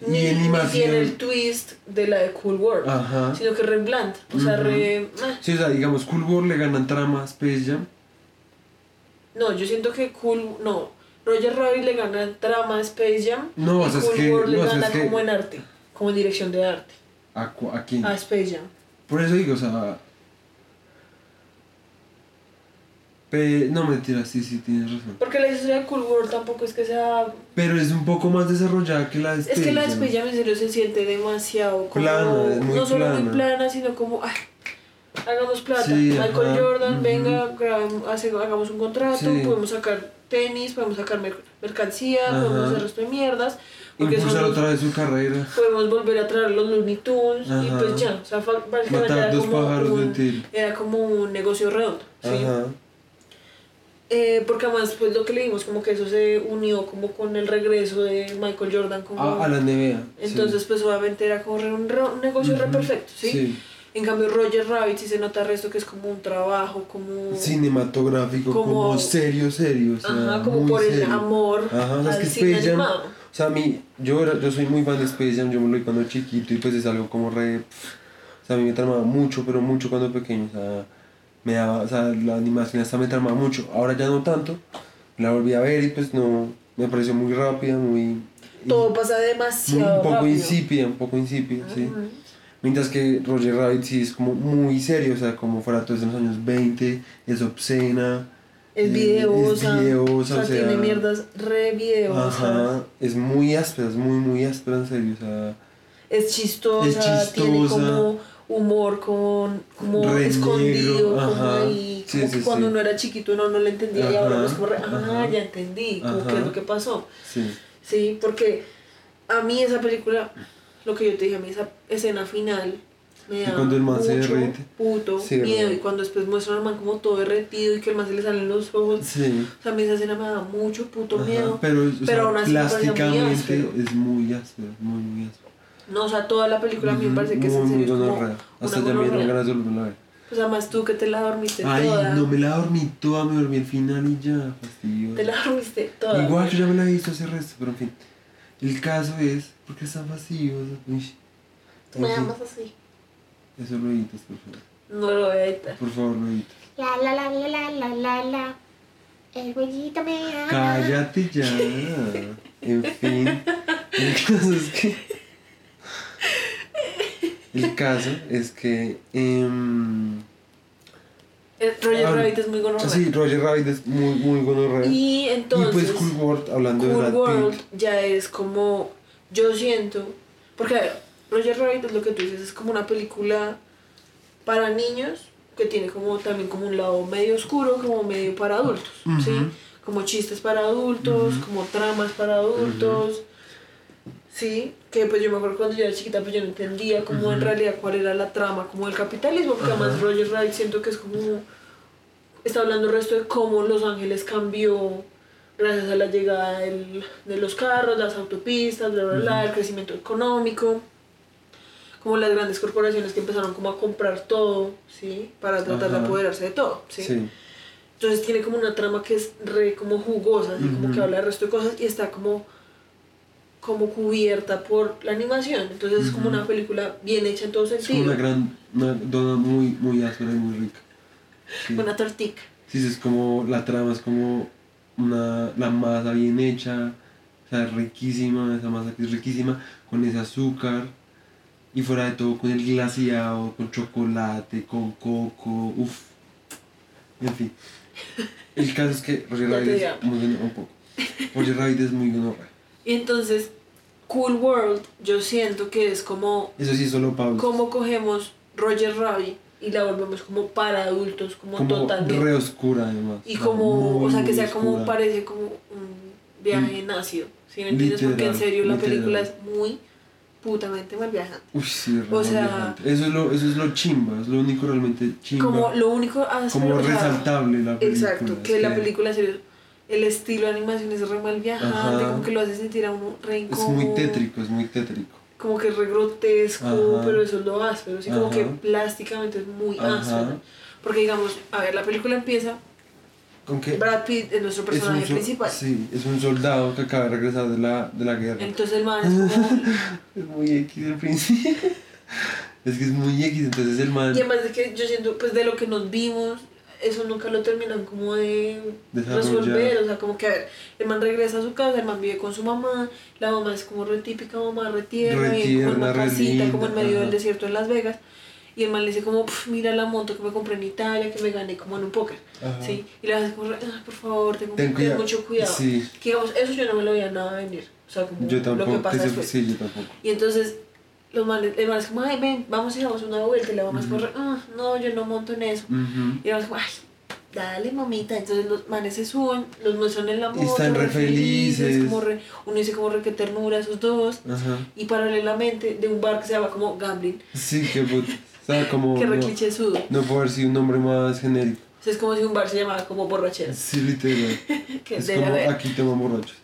Ni, ni animación. tiene el twist de la de Cool World, Ajá. sino que re bland, o sea, Ujú. re... Sí, o sea, digamos, Cool World le ganan trama a Space Jam. No, yo siento que Cool... No, Roger Rabbit le gana trama a Space Jam No, y o sea, es Cool que- World le no, o sea, gana es que- como en arte, como en dirección de arte, ¿A, a quién? a Space Jam. Por eso digo, o sea. Pe- no, mentira, sí, sí, tienes razón. Porque la historia de Cool World tampoco es que sea... Pero es un poco más desarrollada que la de Es que la de Space Jam en serio se siente demasiado como... Plana, es muy no solo muy plana. plana, sino como... Ay, hagamos plata. Sí, Michael ajá, Jordan, ujú. venga, grabemos- hace- hagamos un contrato, Sí. podemos sacar tenis, podemos sacar mer- mercancía, Ajá. podemos hacer resto de mierdas. Impulsar otra vez su carrera. podemos volver a traer los Looney Tunes y Ajá. pues ya, o sea, Matar era dos como, pájaros de un tiro. era como un negocio redondo, ¿sí? Eh, porque además pues lo que leímos como que eso se unió como con el regreso de Michael Jordan como... A, a la NBA. entonces pues obviamente era como re- un, re- un negocio re perfecto, ¿sí? Sí. En cambio Roger Rabbit sí se nota resto que es como un trabajo, como... Cinematográfico, como, Como- serio, serio. O sea, Ajá, como por el serio. amor Ajá, es que cine Jam. animado. O sea, a mí, yo, era- yo soy muy fan de Space Jam, yo me lo vi cuando chiquito y pues es algo como re. pff, o sea, a mí me tramaba mucho, pero mucho cuando pequeño. O sea, me daba, o sea, la animación hasta me tramaba mucho. Ahora ya no tanto. La volví a ver y pues no. Me pareció muy rápida, muy. Todo pasa demasiado un poco rápido. insípida, un poco insípida, sí. Mientras que Roger Rabbit sí es como muy serio, o sea, como fuera todo en los años 20, es obscena. Es eh, videosa, Es videosa, o sea, o sea, tiene mierdas re videosas. Ajá, es muy áspera, es muy, muy áspera, en serio, o sea. Es chistosa, Es tiene chistosa. como humor con, como escondido, negro, como ajá. ahí, Sí, como sí, que cuando sí. uno era chiquito uno no lo entendía y ahora Ajá, es como, re, ah, ajá. ya entendí, como Ajá. qué es lo que pasó. Sí. Porque a mí esa película, lo que yo te dije, a mí esa escena final me da cuando el man se mucho derrite. puto miedo ¿verdad? y cuando después muestran al man como todo derretido y que el man se le salen los ojos, o sea, a mí esa escena me da mucho puto Ajá, miedo. pero, o pero sea, aún así plásticamente es muy áspero, muy, muy áspero. No, o sea, toda la película a mí me parece que es muy, en serio como gonorrea. Hasta una ya me dieron ganas de volverla a ver. Pues además tú que te la dormiste Ay, toda. no me la dormí toda, me dormí al final y ya, fastidio. Te la dormiste toda. Igual yo ya me la he visto hace resto, pero en fin. El caso es, porque están vacíos. Uy. Tú me llamas así. Eso lo editas, por favor. No lo voy a editar. Por favor, lo editas. La la la la la la la la. El güeyito me ama. Cállate ya. En fin. El caso es que. El caso es que. em, Eh, Roger Ah, Rabbit es muy gonorrea. sí, Roger Rabbit es muy, muy gonorrea. Y, Y entonces. pues Cool World, hablando de Cool World ya es como. Yo siento. Porque, a ver, Roger Rabbit es lo que tú dices, es como una película para niños que tiene como también como un lado medio oscuro, como medio para adultos, ¿sí? Como chistes para adultos, como tramas para adultos. Sí, que pues yo me acuerdo cuando yo era chiquita, pues yo no entendía como en Ujú. realidad cuál era la trama, como el capitalismo, porque además Roger Rabbit siento que es como, está hablando el resto de cómo Los Ángeles cambió gracias a la llegada del- de los carros, las autopistas, bla, bla, bla, el crecimiento económico, como las grandes corporaciones que empezaron como a comprar todo, ¿sí? Para tratar de apoderarse de todo, ¿sí? Sí. Entonces tiene como una trama que es re como jugosa, así como que habla del resto de cosas y está como como cubierta por la animación. Entonces es como una película bien hecha en todo Es sentido. una gran. Una dona muy, muy áspera y muy rica. Sí. Una tortica. Sí, es como. La trama es como. Una, la masa bien hecha. O sea, riquísima. Esa masa que es riquísima. Con ese azúcar. Y fuera de todo con el glaseado, con chocolate, con coco. Uf. En fin. El caso es que Roger Rabbit es muy un poco. Roger Rabbit es muy gonorrea. Y entonces, Cool World, yo siento que es como Eso sí, solo Pablo. cómo cogemos Roger Rabbit y la volvemos como para adultos, como, Como totalmente. re oscura además. y como, o sea, que sea como, parece como un viaje en ácido. ¿Sí me entiendes? Porque en serio la literal. película es muy putamente mal viajada. Uy, sí, o sea- viajante. eso es lo Eso es lo chimba, es lo único realmente chimba. Como lo único como resaltable la película. Exacto, es que la película serio, el estilo de animación es re mal viajante, Ajá. como que lo hace sentir a uno re Es incómodo. muy tétrico, es muy tétrico. como que re grotesco, Ajá. pero eso es lo áspero, así como que plásticamente es muy áspero. Porque digamos, a ver, la película empieza, Con que Brad Pitt es nuestro es personaje so- principal. Sí, es un soldado que acaba de regresar de la, de la guerra. Entonces el man es como... Es muy X el principio. es que es muy X, entonces el man. y además de que yo siento, pues de lo que nos vimos, eso nunca lo terminan como de resolver, o sea, como que a ver, el man regresa a su casa, el man vive con su mamá, la mamá es como re típica mamá, re tierna, en una re casita, como en medio ajá. del desierto en Las Vegas, y el man le dice como, "Pf, mira la moto que me compré en Italia, que me gané como en un póker. ¿sí? Y le hace como, "Ah, por favor, tengo Ten mucho cuidado. Sí. Que digamos, eso yo no me lo veía nada venir, o sea, como Yo lo que tampoco. pasa sí, yo tampoco. Y entonces los manes, el man es como, ay, ven, vamos y damos una vuelta. Y la mamá es como, "Ah, no, yo no monto en eso. Ujú. Y la mamá es como, ay, dale, mamita. Entonces los manes se suben, los muestran en la moto. están re felices. como re- uno dice como re que ternura esos dos. Ajá. Y paralelamente de un bar que se llama como Gambling, Sí, qué puta. O sea, como. que re no, clichésudo. no puedo sido un nombre más genérico. O sea, es como si un bar se llamara como borracheras. Sí, literal. Que es como haber. aquí toman borrachos.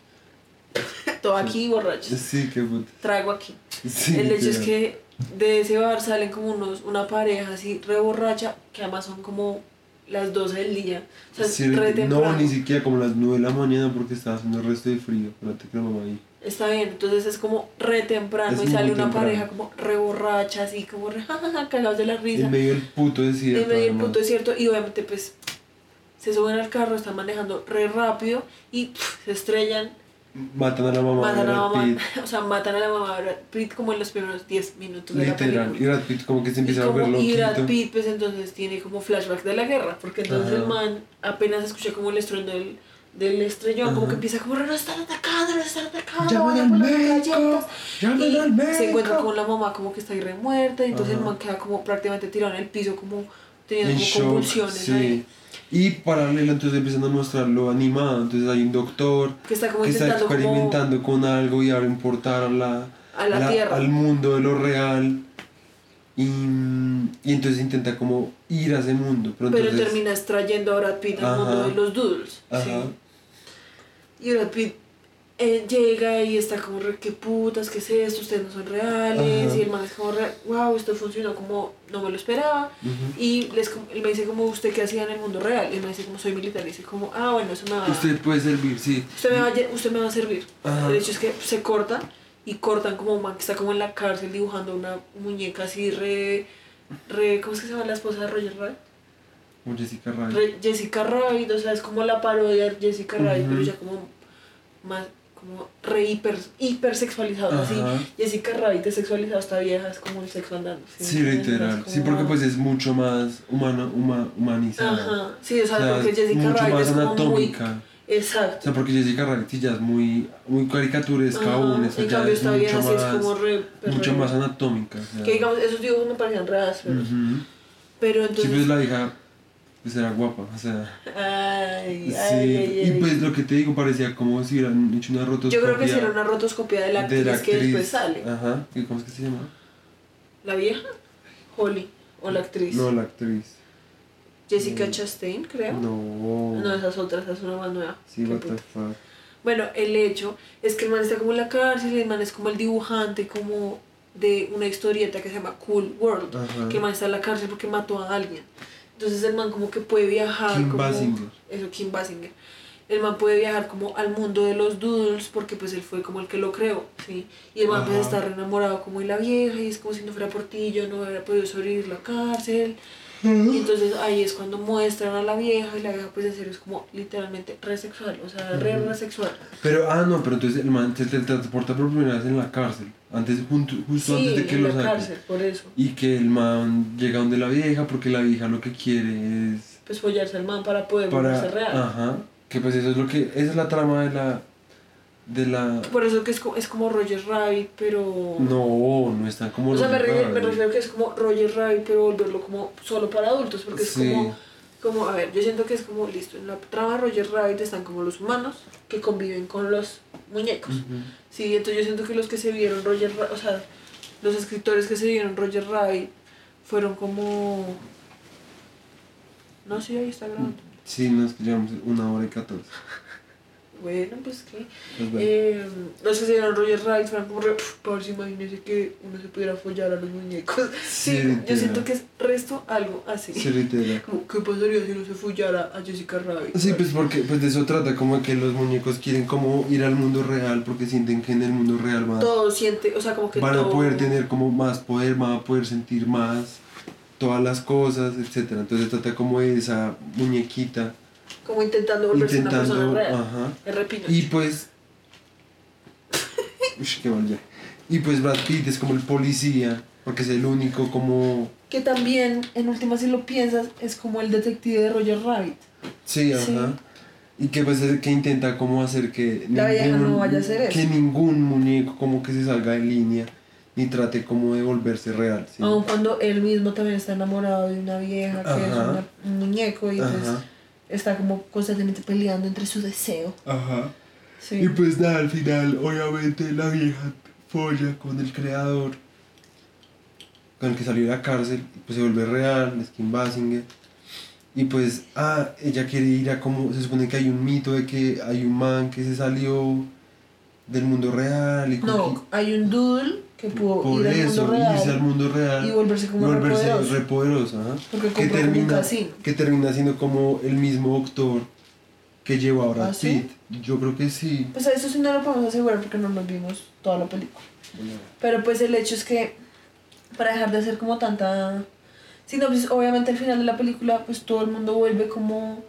Todo aquí borrachos. Sí, qué puta. Trago aquí. Sí, el hecho es que de ese bar salen como unos, una pareja así re borracha, que además son como las 12 del día. O sea, Sí, re no, ni siquiera como las 9 de la mañana porque estaba haciendo el resto de frío. Espérate que la mamá ahí. Está bien, entonces es como re temprano Es y sale una temprano. pareja como re borracha, así como re jajaja, cagados de la risa. En medio del puto desierto. en medio del puto desierto y obviamente pues se suben al carro, están manejando re rápido y pff, se estrellan, Matan a la mamá matan de a la Brad mamá, Pitt. o sea, matan a la mamá de Brad Pitt como en los primeros 10 minutos de la Literal. película. Y Brad Pitt como que se Y, empieza a como, volver y Brad. Pitt pues entonces tiene como flashback de la guerra, porque entonces Ajá. el man apenas escucha como el estruendo del, del estrellón, como que empieza como, nos están atacando, nos están atacando, ¡Llamen voy a al médico! galletas". ¡Llamen y al médico! se encuentra con la mamá como que está ahí re muerta y entonces el man queda como prácticamente tirado en el piso como teniendo En como shock, convulsiones sí. ahí Y paralelo entonces empiezan a mostrarlo animado. Entonces hay un doctor que está como que está intentando como experimentando con algo y abre un portal a la, A la tierra. al mundo de lo real. Y, y entonces intenta como ir a ese mundo. Pero, pero entonces, termina extrayendo a Brad Pitt al mundo de los doodles sí. y Brad Pitt eh, llega y está como re, qué putas, qué es esto, ustedes no son reales Ajá. y el man es como re, wow, esto funcionó como no me lo esperaba Ujú. y les, él me dice como usted qué hacía en el mundo real y él me dice como soy militar y dice como ah bueno eso me va Usted puede servir, sí. usted me va, a usted me va a servir. Ajá. El hecho es que se corta y cortan como un man que está como en la cárcel dibujando una muñeca así re, re ¿cómo es que se llama la esposa de Roger Rabbit? Como Jessica Rabbit. Re- Jessica Rabbit, o sea, es como la parodia de Jessica Rabbit, Ujú. pero ya como más, como re hiper, hiper sexualizado, así. Jessica Rabbit es sexualizado, está vieja, es como el sexo andando. Sí, entiendes? literal. Es Sí, como- porque pues es mucho más humano, huma- humanizada. Ajá, sí, o sea, O sea, porque es Jessica mucho Rabbit más es como muy... anatómica. O Exacto. sea, porque Jessica Rabbit sí ya es muy, muy caricaturesca aún. En ya cambio es mucho vieja sí es más, como re... mucho re- más anatómica. o sea. Que digamos, esos dibujos me parecían re ásperos. Ujú. Pero Sí, entonces... pues la hija pues era guapa, o sea. Ay, Sí, ay, ay, y pues lo que te digo parecía como si hubieran hecho una rotoscopia. Yo creo que hicieron una rotoscopia de la actriz, que después sale. Ajá. ¿Y cómo es que se llama? ¿La vieja? Holly. O la actriz. No, la actriz. Jessica Mm. Chastain, creo. No. No, esa es otra, esa es una más nueva. Sí, what the fuck. Bueno, el hecho es que el man está como en la cárcel y el man es como el dibujante como de una historieta que se llama Cool World. Ajá. Que el man está en la cárcel porque mató a alguien. Entonces el man como que puede viajar. Kim como, Basinger. Eso, Kim Basinger. El man puede viajar como al mundo de los doodles porque pues él fue como el que lo creó, ¿sí? Y el man pues está re enamorado como de la vieja y es como si no fuera por ti, yo no hubiera podido sobrevivir la cárcel. Y entonces ahí es cuando muestran a la vieja y la vieja pues en serio es como literalmente re sexual, o sea, re re sexual. Pero, ah, no, pero entonces el man se transporta por primera vez en la cárcel. Antes, junto, justo Sí, antes de que lo saquen. por eso. Y que el man llega donde la vieja porque la vieja lo que quiere es pues follarse al man para poder para real. ajá que pues eso es lo que esa es la trama de la de la Por eso que es como, es como Roger Rabbit, pero... no no está como o sea, me, los re- me refiero que es como Roger Rabbit, pero volverlo como solo para adultos, porque es Sí. como, como, a ver, yo siento que es como, listo, en la trama de Roger Rabbit están como los humanos que conviven con los muñecos. Ujú. Sí, entonces yo siento que los que se vieron Roger o sea, los escritores que se vieron Roger Rabbit fueron como... No, sí, ahí está grabando. sí nos llevamos una hora y catorce Bueno, pues qué. Pues bueno. Eh, los que se vieron Roger Rabbit fueron como re, "Pf, por si imagínense que uno se pudiera follar a los muñecos. Sí, Sí, yo siento que es resto algo así. Sí, literal. Como, ¿qué pasaría si uno se follara a Jessica Rabbit? Sí, pues porque pues de eso trata, como que los muñecos quieren como ir al mundo real porque sienten que en el mundo real van, Todo siente, o sea, como que van a poder tener como más poder, van a poder sentir más todas las cosas, etcétera. Entonces trata como de esa muñequita Como intentando volverse una intentando, persona real. ajá. Es re Pinocho. Y pues Uy, qué mal ya. Y pues Brad Pitt es como el policía, porque es el único como Que también, en última si lo piensas, es como el detective de Roger Rabbit. Sí, Sí. ajá. Y que pues es que intenta como hacer que La vieja no vaya a hacer eso. que ningún muñeco como que se salga de línea ni trate como de volverse real. ¿sí? Aun cuando él mismo también está enamorado de una vieja que es Ajá. una- un muñeco y pues Ajá. Está como constantemente peleando entre su deseo. Ajá. Sí. Y pues nada, al final obviamente la vieja folla con el creador, con el que salió de la cárcel, y pues se vuelve real, es Kim Basinger. Y pues, ah, ella quiere ir a como, se supone que hay un mito de que hay un man que se salió del mundo real y No, hay un doodle que pudo por ir al eso, mundo real irse al mundo real y volverse como volverse poderoso. re poderoso, ajá. Porque que termina, que termina siendo como el mismo doctor que llevó a Brad ¿Ah, sí? Pitt. Yo creo que sí. Pues a eso sí no lo podemos asegurar porque no nos vimos toda la película. Pero pues el hecho es que para dejar de hacer como tanta... Sí, no, pues obviamente al final de la película pues todo el mundo vuelve como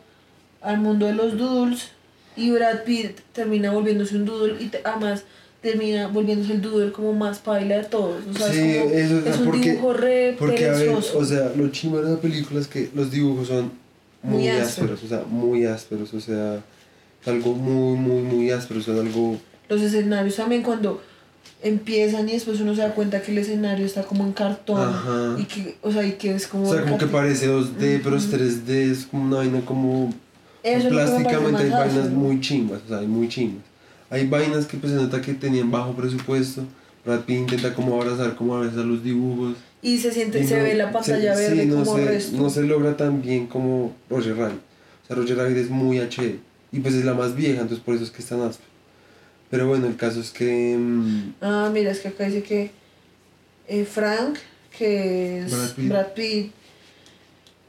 al mundo de los doodles y Brad Pitt termina volviéndose un doodle y te- además termina volviéndose el doodle como más paila de todos. O sea, Sí, es, como, eso es un porque- dibujo re Porque, a ver, o sea, lo chimba de la película es que los dibujos son muy, Muy ásperos, ásperos. o sea, muy ásperos, o sea, es algo muy, muy, muy áspero, o sea, algo... Los escenarios también cuando empiezan y después uno se da cuenta que el escenario está como en cartón Ajá. y que, o sea, y que es como... O sea, como que parece 2D, pero es Ujú. 3D, es como una vaina como... Eso plásticamente hay vainas muy chimbas, o sea, hay muy chimbas. Hay vainas que pues se nota que tenían bajo presupuesto, Brad Pitt intenta como abrazar como a veces a los dibujos. Y se siente, y se no- ve la pantalla se- verde sí, no como se, resto. no se logra tan bien como Roger Rabbit. O sea, Roger Rabbit es muy HD y pues es la más vieja, entonces por eso es que es tan áspero. Pero bueno, el caso es que... mm, Ah, mira, es que acá dice que eh, Frank, que es Brad Brad Pitt.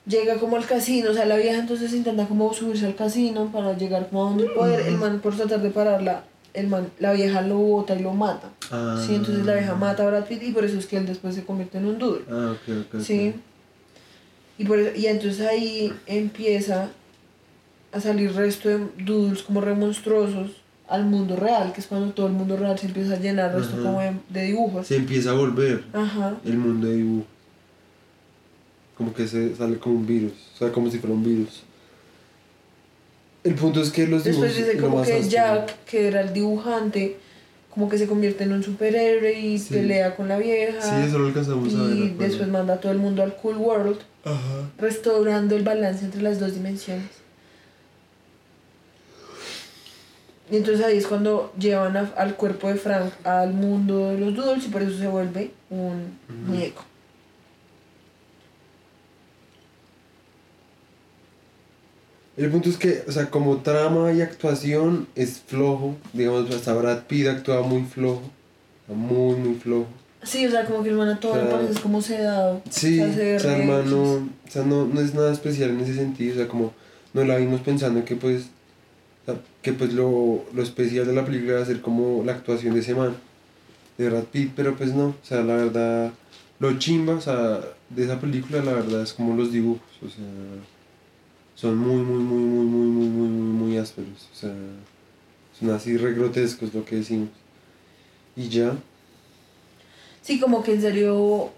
Llega como al casino, o sea, la vieja entonces intenta como subirse al casino para llegar como a donde el poder, el man por tratar de pararla, el man, la vieja lo bota y lo mata. ah, Sí, entonces la vieja mata a Brad Pitt y por eso es que él después se convierte en un doodle. Ah, ok, ok. ok. Sí. Y, por eso- y entonces ahí empieza a salir resto de doodles como re monstruosos al mundo real, que es cuando todo el mundo real se empieza a llenar resto Ajá. como de, de dibujos. Se empieza a volver Ajá. el mundo de dibujo. Como que se sale como un virus, o sea, como si fuera un virus. El punto es que los dibujos... Después dice como que Jack, que era el dibujante, como que se convierte en un superhéroe y Sí. pelea con la vieja. Sí, eso lo alcanzamos a ver. y después manda a todo el mundo al Cool World, Ajá. restaurando el balance entre las dos dimensiones. Y entonces ahí es cuando llevan a- al cuerpo de Frank al mundo de los doodles y por eso se vuelve un muñeco. El punto es que, o sea, como trama y actuación es flojo. Digamos, hasta Brad Pitt actúa muy flojo. Muy, muy flojo. Sí, o sea, como que el man todo O sea, parece como sedado. Sí, O sea, se hermano, o sea, no, no es nada especial en ese sentido, o sea, como no la vimos pensando que pues, que pues lo, lo especial de la película va a ser como la actuación de ese man, de Brad Pitt, pero pues no, o sea, la verdad, lo chimba, o sea, de esa película la verdad es como los dibujos, o sea, son muy, muy, muy, muy, muy, muy, muy, muy, muy ásperos, o sea, son así re grotescos lo que decimos. Y ya, Sí, como que en serio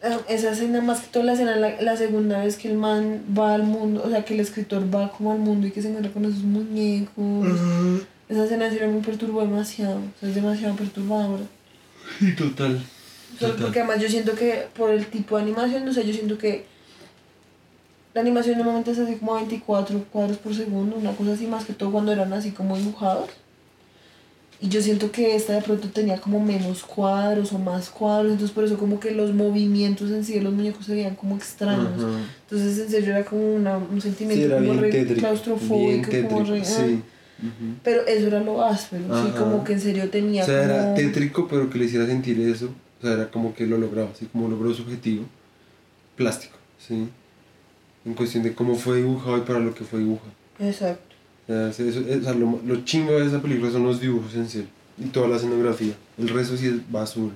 Ah, Esa escena, más que todo la escena, la, la segunda vez que el man va al mundo, o sea, que el escritor va como al mundo y que se encuentra con esos muñecos. Esa escena sí me perturbó demasiado, o sea, es demasiado perturbadora. Sí, total. O sea, Total. porque además yo siento que por el tipo de animación, o sea, yo siento que la animación normalmente es así como a 24 cuadros por segundo, una cosa así, más que todo cuando eran así como dibujados. Y yo siento que esta de pronto tenía como menos cuadros o más cuadros, entonces por eso como que los movimientos en sí de los muñecos se veían como extraños. Ajá. Entonces en serio era como una, un Sí, sentimiento era como re tétrico. Bien claustrofóbico, como re... ah. sí. Ujú. Pero eso era lo áspero, sí, Ajá. como que en serio tenía O sea, era como... tétrico, pero que le hiciera sentir eso. O sea, era como que lo lograba, así como logró su objetivo. Plástico, ¿sí? En cuestión de cómo fue dibujado y para lo que fue dibujado. Exacto. O sea, eso- eso- o sea, lo, lo chingo de esa película son los dibujos en serio. Y toda la escenografía. El resto sí es basura.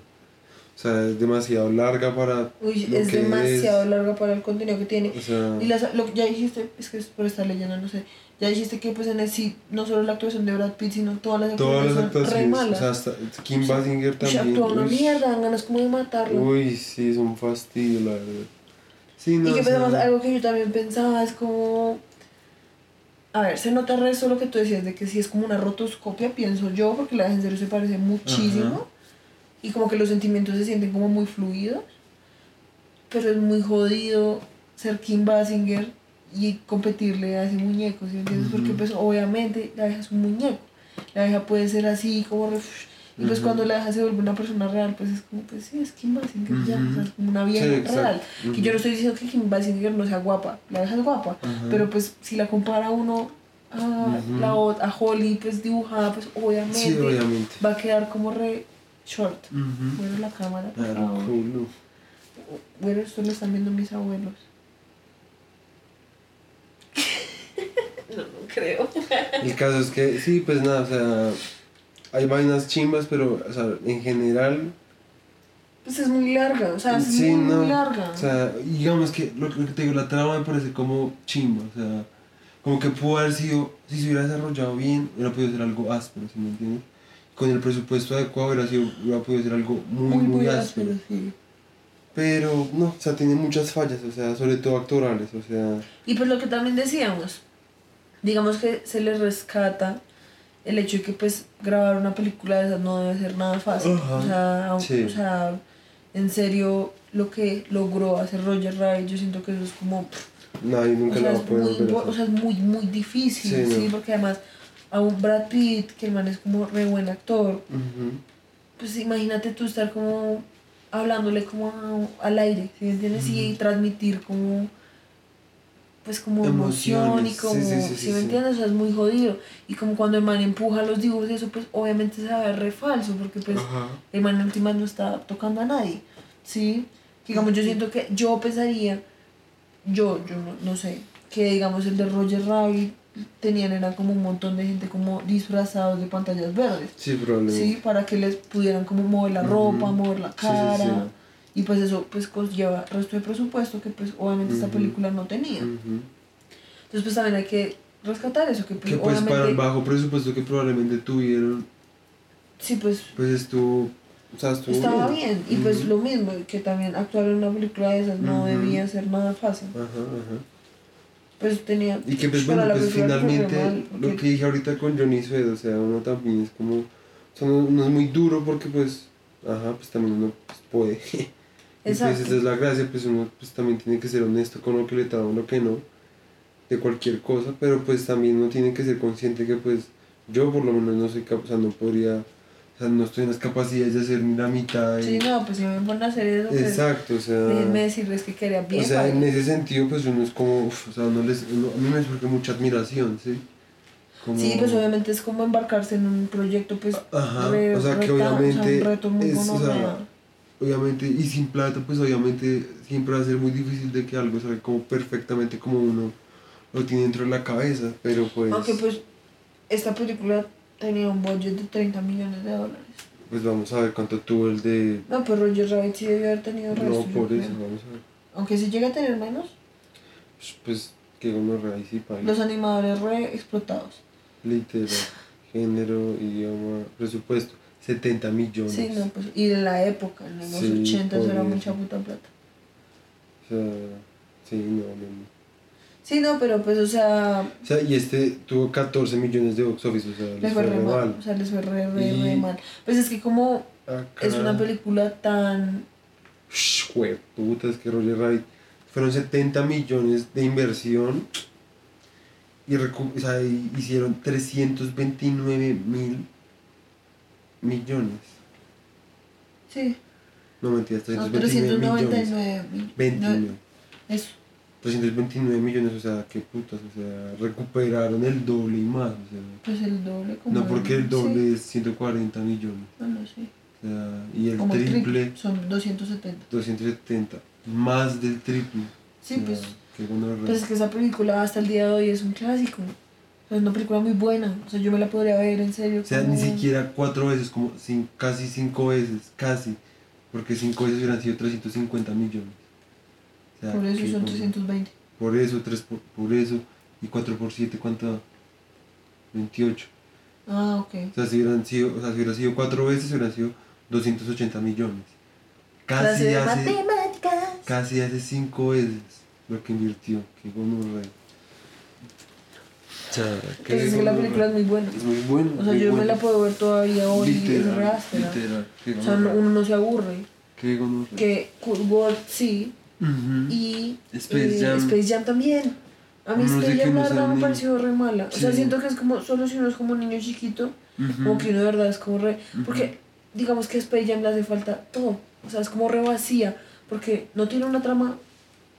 O sea, es demasiado larga para. Uy, lo es que demasiado larga para el contenido que tiene. O sea, Y las, lo que ya dijiste, es que es por estar leyendo, no sé. Ya dijiste que pues en el sí, no solo la actuación de Brad Pitt, sino todas las todas las actuaciones son re actuaciones. malas. O sea, hasta Kim Basinger también. actúa una mierda, dan ganas como de matarlo. Uy, sí, es un fastidio, la verdad. Sí, no, y que pensamos, algo que yo también pensaba es como... A ver, se nota el resto lo que tú decías de que si es como una rotoscopia, pienso yo, porque la de en serio se parece muchísimo. Ajá. Y como que los sentimientos se sienten como muy fluidos. Pero es muy jodido ser Kim Basinger y competirle a ese muñeco, ¿sí me entiendes? Porque pues obviamente la deja es un muñeco. La deja puede ser así como... re- Y pues cuando la deja se vuelve una persona real, pues es como, pues sí, es Kim Basinger ya, o sea, es como una vieja Sí, real. Que yo no estoy diciendo que Kim Basinger no sea guapa, la deja es guapa, pero pues si la compara uno a, la, ot- a Holly, pues dibujada, pues obviamente, Sí, obviamente. va a quedar como re short. Bueno, la cámara, por favor. Bueno, esto lo están viendo mis abuelos. no, no creo. El caso es que, sí, pues nada, o sea, hay vainas chimbas, pero, o sea, en general, Pues es muy larga, o sea, es sí, muy, no. muy larga. O sea, digamos que lo, lo que te digo, la trama me parece como chimba, o sea, como que pudo haber sido, si se hubiera desarrollado bien, hubiera podido ser algo áspero, ¿sí me entiendes? Con el presupuesto adecuado hubiera, sido, hubiera podido ser algo muy, muy, áspero. sí. Pero, no, o sea, tiene muchas fallas, o sea, sobre todo actorales, o sea, Y pues lo que también decíamos, digamos que se les rescata el hecho de que pues grabar una película de esas no debe ser nada fácil. Ajá, O, sea, sí. o sea, en serio, lo que logró hacer Roger Rabbit, yo siento que eso es como... nadie O nunca sea, la va a es poder muy, o sea, es muy, muy difícil, Sí, sí, no. porque además a un Brad Pitt, que el man es como re buen actor, pues imagínate tú estar como hablándole como al aire, ¿sí me entiendes? Y transmitir como pues como emoción y como, sí, sí, sí, ¿sí sí, me entiendes? O sea, es muy jodido. Y como cuando el man empuja los dibujos y eso, pues obviamente se va a ver re falso, porque pues Ajá. el man en últimas no está tocando a nadie, ¿sí? Digamos, yo siento que yo pensaría, yo, yo no, no sé, que digamos el de Roger Rabbit tenían era como un montón de gente como disfrazados de pantallas verdes. Sí, probablemente. Sí, para que les pudieran como mover la ropa, mover la Sí, sí, cara. Y pues eso pues conlleva resto de presupuesto que pues obviamente esta Ujú. película no tenía. Ujú. Entonces pues también hay que rescatar eso, que pues Que pues para el bajo presupuesto que probablemente tuvieron, Sí, pues pues estuvo, o sea, estuvo estaba bien. Y pues Ujú. lo mismo, que también actuar en una película de esas no debía ser nada fácil. Ajá, ajá. Pues tenía... Y que pues bueno, pues finalmente lo que dije ahorita con Johnny Suedo, o sea, uno también es como, o sea, no, no es muy duro porque pues, ajá, pues también uno pues, puede. pues Exacto. esa es la gracia, pues uno pues también tiene que ser honesto con lo que le trae lo que no, de cualquier cosa, pero pues también uno tiene que ser consciente que pues yo por lo menos no soy capaz, o sea, no podría, o sea, no estoy en las capacidades de hacer ni la mitad. de- Sí, no, pues si me ponen a hacer eso, pues Exacto, o sea... déjenme decirles que quería bien. O sea, vale. en ese sentido, pues uno es como, uf, o sea, uno les, uno- a mí me surge mucha admiración, ¿sí? Como- Sí, pues obviamente es como embarcarse en un proyecto, pues, Ajá, re- o sea, que reta- o sea, obviamente un reto muy es, o sea. Obviamente, y sin plata, pues obviamente siempre va a ser muy difícil de que algo salga como perfectamente como uno lo tiene dentro de la cabeza, pero pues, Aunque pues esta película tenía un budget de 30 millones de dólares. pues vamos a ver cuánto tuvo el de... No, pero Roger Rabbit sí debió haber tenido. No, por creo. eso, vamos a ver. Aunque si llega a tener menos, Pues que uno raíz y país. los animadores re explotados. Literal, género, idioma, presupuesto, 70 millones. Sí, no, pues, y en la época, en los Sí, 80 eso era mucha puta plata. sea, sí, no, no, no. Sí, no, pero pues, o sea, O sea, y este tuvo 14 millones de box office, o sea, les les fue re mal. mal. O sea, les fue re, re, Y- re mal. Pues es que como Acá- es una película tan... Jue- puta, es que Roger Rabbit fueron 70 millones de inversión y recu- o sea, y- hicieron 329 mil millones. Sí, No mentiras, no, 329 millones. 399 mil. 29. No, Eso. 329 millones, o sea, qué putas, o sea, recuperaron el doble y más, o sea. Pues el doble como... No, porque el sí. doble es 140 millones, No, no sé. o sea, y el Como triple, Son 270. 270, más del triple. Sí, o sea, pues... Pues es que esa película hasta el día de hoy es un clásico. Es una película muy buena. O sea, yo me la podría ver en serio. O sea, como- ni siquiera cuatro veces, como cin- casi cinco veces, casi. Porque cinco veces hubieran sido 350 millones. O sea, Por eso son gonorrea. 320. Por eso, tres por, por eso. Y 4 por 7, ¿cuánto da? 28. Ah, ok. O sea, si hubieran sido, o sea, si hubiera sido cuatro veces, hubieran sido 280 millones. Casi hace, matemáticas. casi hace cinco veces lo que invirtió. Qué gonorrea. O sea, qué Pues es que la película es muy buena. Es muy buena. O sea, yo me la puedo ver todavía hoy y es Literal, literal. O sea, uno no se aburre. Qué. Que Cool World sí. Y Space eh, Jam. Space Jam también. A mí No Space Jam la verdad me pareció re mala. O sea, siento que es como, solo si uno es como un niño chiquito, Ujú. como que uno de verdad es como re... Porque digamos que Space Jam le hace falta todo. O sea, es como re vacía. Porque no tiene una trama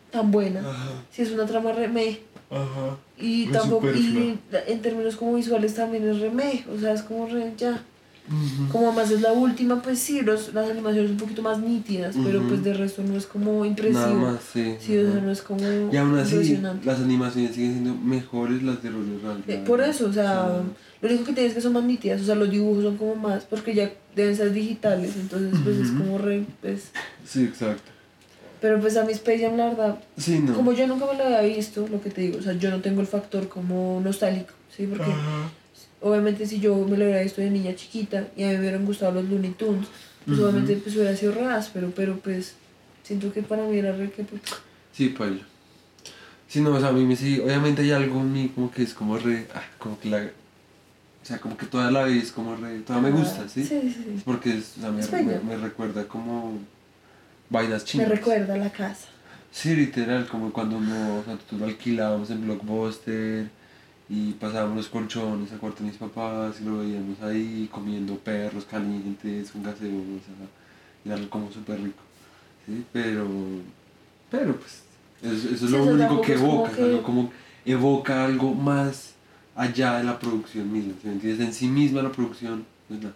tan buena. Si es una trama re meh. Ajá. Y tampoco, y en términos como visuales también es re meh. O sea, es como re ya. Ujú. Como además es la última, pues sí, los, las animaciones un poquito más nítidas, pero Ujú. pues de resto no es como impresivo. Nada más, sí. Sí, o sea, no es como Y aún así, impresionante. las animaciones siguen siendo mejores las de Roger Rabbit. Eh, por eso, o sea, lo único que tienes es que son más nítidas, o sea, los dibujos son como más, porque ya deben ser digitales, entonces pues es Ujú. como re, pues... Sí, exacto. Pero pues a mi Space Jam, la verdad, Sí, no. como yo nunca me lo había visto, lo que te digo, o sea, yo no tengo el factor como nostálgico, ¿sí? Porque Ajá. obviamente si yo me lo hubiera visto de niña chiquita y a mí me hubieran gustado los Looney Tunes, pues obviamente pues hubiera sido re áspero, pero pues siento que para mí era re que... pues, Sí, paila. Sí, no, o sea, a mí me sí, obviamente hay algo en mí como que es como re, ah, como que la, o sea, como que toda la vez como re, toda me gusta, ¿sí? Sí, sí, Es sí. porque es, o sea, me, me, me recuerda como vainas Me recuerda a la casa. Sí, literal, como cuando uno, o sea, nosotros lo alquilábamos en Blockbuster y pasábamos los colchones al cuarto de mis papás y lo veíamos ahí comiendo perros calientes con gaseosa y era como súper rico, ¿sí? Pero, pero pues, eso, eso es Sí, lo eso único que como evoca, o sea, que- como evoca algo más allá de la producción misma, ¿sí entiendes? En sí misma la producción no es nada.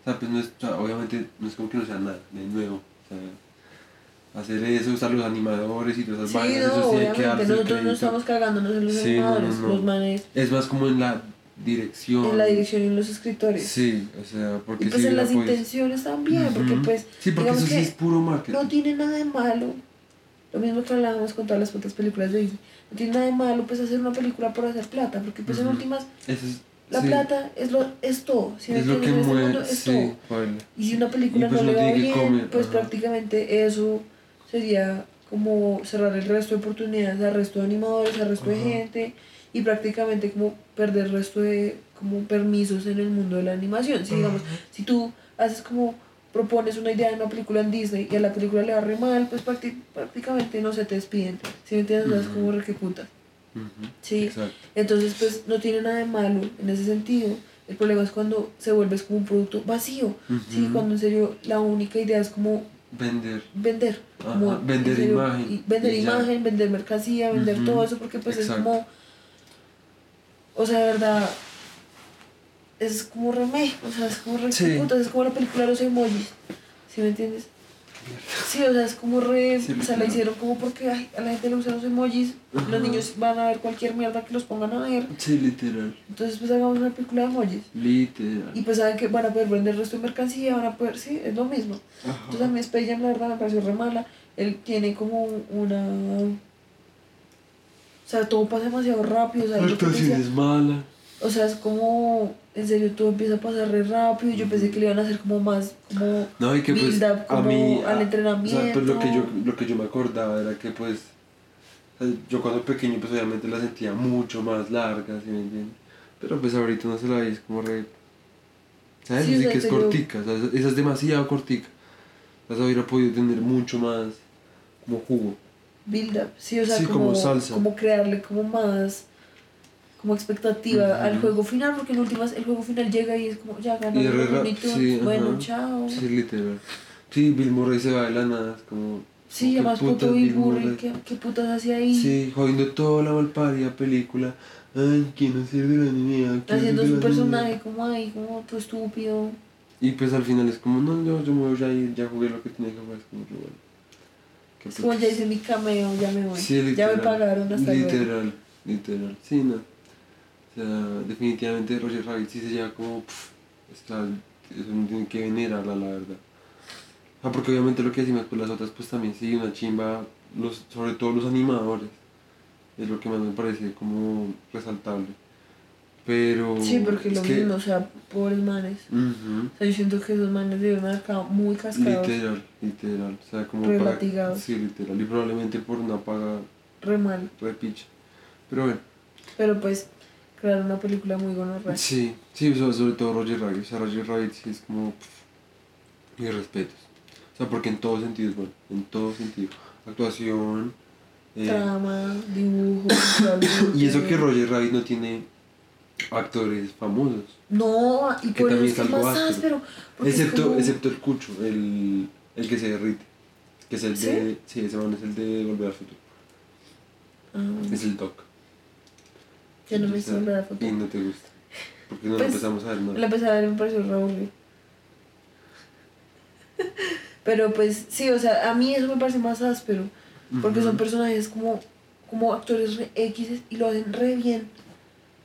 O sea, pues no es, o sea, obviamente no es como que no sea nada de nuevo, o sea, hacer eso, usar los animadores y todas esas Sí, vainas, no, eso sí hay que darse nosotros no estamos cagándonos en los Sí, no, animadores, no. los manes, Es más como en la dirección. en la dirección y en los escritores. Sí, o sea, porque y pues en la las intenciones también, porque Ujú. pues, Sí, porque eso sí es puro marketing. no tiene nada de malo. Lo mismo que hablábamos con todas las putas películas de Disney. No tiene nada de malo pues hacer una película por hacer plata, porque pues en últimas Eso es, la sí, plata es lo es todo. ¿sí me es lo que este mundo mueve. es Sí, todo. Y si una película pues, no le va bien, comer, pues ajá. prácticamente eso sería como cerrar el resto de oportunidades al resto de animadores, al resto de Ajá. gente y prácticamente como perder el resto de como permisos en el mundo de la animación. Si digamos, si tú haces como propones una idea de una película en Disney y a la película le va re mal, pues prácti- prácticamente no se te despiden. Si me entiendes? Es Ujú. como re que putas. Sí. Exacto. Entonces, pues no tiene nada de malo en ese sentido. El problema es cuando se vuelve como un producto vacío. Sí, cuando en serio la única idea es como Vender. vender. Como, vender serio, imagen, y vender y imagen, vender mercancía, vender todo eso, porque pues exacto. es como. O sea, de verdad. Es como remé, o sea, es como re Sí. putas, es como la película de los emojis. ¿Sí me entiendes? Sí, o sea, es como re. Sí, o sea, la hicieron como porque ay, a la gente le gustan los emojis. Ajá. Los niños van a ver cualquier mierda que los pongan a ver. Sí, literal. Entonces, pues hagamos una película de emojis. Literal. Y pues saben que van a poder vender el resto de mercancía, van a poder, sí, es lo mismo. Entonces a mí Space Jam la verdad me pareció re mala. Él tiene como una... O sea, todo pasa demasiado rápido. O sea, La actuación es mala. O sea, es como, en serio, todo empieza a pasar re rápido. Yo pensé que le iban a hacer como más, como No, y que pues build up, a como mí, al a- entrenamiento. O sea, pues lo que, yo, lo que yo me acordaba era que pues sea, yo cuando pequeño pues obviamente la sentía mucho más larga, ¿sí me entiendes? Pero pues ahorita no se la ve, es como re... ¿Sabes? Sí, o sea, que es cortica, o sea, esa- es demasiado cortica. O sea, hubiera podido tener mucho más como jugo. build up, sí, o sea, Sí, como, como salsa. como crearle como más, como expectativa Ujú. al juego final, porque en últimas el juego final llega y es como, ya Y Looney Tunes, sí, bueno, ajá. chao. Sí, literal. Sí, Bill Murray se va de la nada, es como... Sí, ¿qué además putas puto Bill Bill Murray, ¿qué, qué putas hacía ahí? Sí, jodiendo toda la malparida película. Ay, quiero ser de la niña. Haciendo su la niña. personaje como ahí, como todo estúpido. Y pues al final es como, no, yo, yo me voy a ir, ya jugué lo que tenía que jugar, es como, yo, bueno. Es como ya hice mi cameo, ya me voy. Sí, ya me literal. pagaron hasta luego. Literal, literal. Sí, no. O sea, definitivamente Roger Rabbit sí se lleva como, pff, está, eso tiene que venerarla, la verdad. Ah, porque obviamente lo que decimos, pues las otras, pues también sí, una chimba, los, sobre todo los animadores. Es lo que más me parece como resaltable. Pero. Sí, porque lo que- mismo, o sea, pobres manes. Ujú. O sea, yo siento que esos manes deben quedado muy cascados, Literal, literal. O sea, como Re para- latigados. Sí, literal. Y probablemente por una paga re mal. repicha. Pero bueno. Pero pues, crearon una película muy gonorrea. Sí, sí, sobre, todo Roger Rabbit. O sea, Roger Rabbit sí es como. mis respetos. O sea, porque en todo sentido es bueno. En todo sentido. Actuación. eh, Trama, dibujo, y eso que Roger Rabbit no tiene actores famosos. No, y que por también es algo más es Excepto, como- excepto el Cucho, el, el que se derrite. Que es el ¿Sí? de. Sí, ese man es el de Volver al Futuro. Ah, Es el Doc. Ya no me O hizo sea, volver a foto. Y no te gusta. Porque no Pues, lo empezamos a ver nada. La empecé a ver me pareció re aburrido. Pero pues sí, o sea, a mí eso me parece más áspero. Porque son personajes como, como actores re X y lo hacen re bien.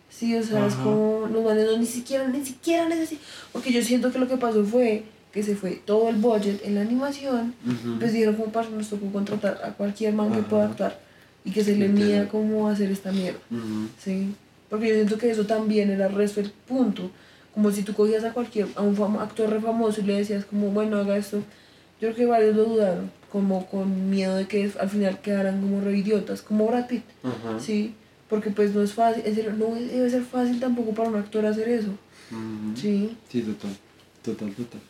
Sí, o sea, es como los manes no ni siquiera, ni siquiera necesitan. Porque yo siento que lo que pasó fue que se fue todo el budget en la animación. Pues dijeron como para nos tocó contratar a cualquier man que pueda actuar y que se le mida cómo hacer esta mierda. Ujú. Sí, porque yo siento que eso también era el resto del punto. Como si tú cogías a cualquier, a un famo- actor re famoso y le decías como, bueno, haga esto. Yo creo que varios lo dudaron, como con miedo de que al final quedaran como re idiotas, como Brad Pitt. Ajá. Sí, porque pues no es fácil, en serio, no debe ser fácil tampoco para un actor hacer eso. Ujú. Sí, Sí, total. Total, total.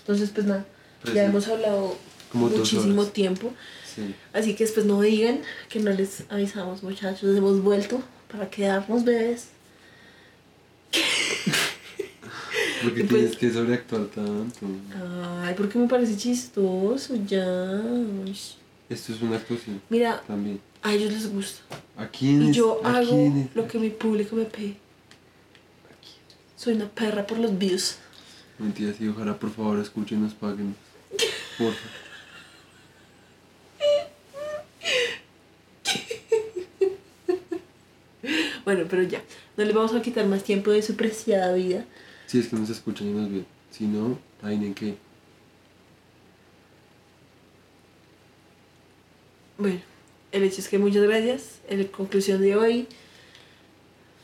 entonces pues nada, ya sí. hemos hablado muchísimo horas. tiempo, Sí. así que después no digan que no les avisamos muchachos, hemos vuelto para quedarnos bebés. Porque Y pues- tienes que sobreactuar tanto. Ay, porque me parece chistoso ya. Uy. Esto es una actuación Mira, también. a ellos les gusta. ¿A quiénes? Y yo ¿A hago quiénes? lo que mi público me pide. Soy una perra por los views. Mentira, sí, ojalá por favor escúchenos, paguen. Porfa. Bueno, pero ya. No les vamos a quitar más tiempo de su preciada vida. Si es que nos escuchan y nos ven. Si no, adivinen qué. Bueno, el hecho es que muchas gracias. En conclusión de hoy,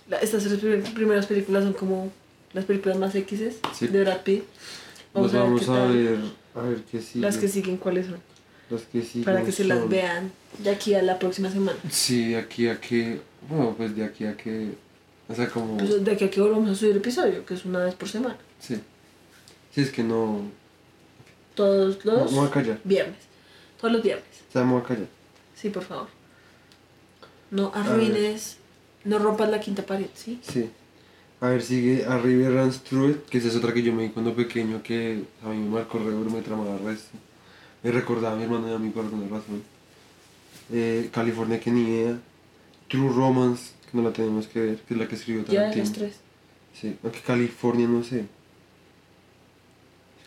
la- estas tres primer- primeras películas son como las películas más X Sí. de Brad Pitt. Nos a ver vamos qué a tal. ver, a ver qué sigue. Las que siguen, ¿cuáles son? Las que siguen Para que se las son- vean de aquí a la próxima semana. Sí, de aquí a que. Bueno, pues de aquí a que. O sea, como. Pues de aquí a que volvamos a subir episodio, que es una vez por semana. Sí. Si es que no. Todos No, los me voy a callar. viernes. Todos los viernes. O sea, me voy a callar. Sí, por favor. No arruines, no rompas la quinta pared, ¿sí? Sí. A ver, sigue A River Runs Through It, que esa es otra que yo me di cuando pequeño que a mí me marcó re me tramaba el resto. Me recordaba a mi hermano y a mí por alguna razón. Eh, California, que ni idea. True Romance, que no la tenemos que ver, que es la que escribió Ya Tarantino. las tres. Sí, aunque California no sé.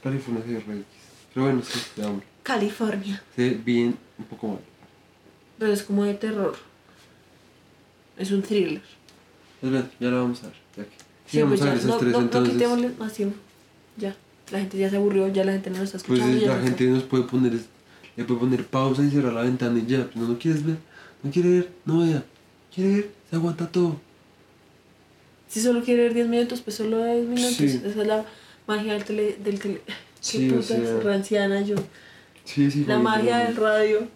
California se ve re. Pero bueno, sí, veámoslo. California. Se ve bien, un poco mal. Pero es como de terror. Es un thriller. Es verdad, ya la vamos a ver. Ya que. Sí, Sí, vamos pues a ya, ver esas no, tres no, no entonces. quitémosle más tiempo. Ya. La gente ya se aburrió, ya la gente no lo está Pues escuchando. ya la no gente nos puede poner, le puede poner pausa y cerrar la ventana y ya. Pero no, no quieres ver, no quiere ver, no vea. Quiere ver, se aguanta todo. Si solo quiere ver 10 minutos, pues solo 10 minutos. Sí. Esa es la magia del tele. Del tele. Sí, Qué o puta sea- ranciana yo. Sí, sí. La magia del radio.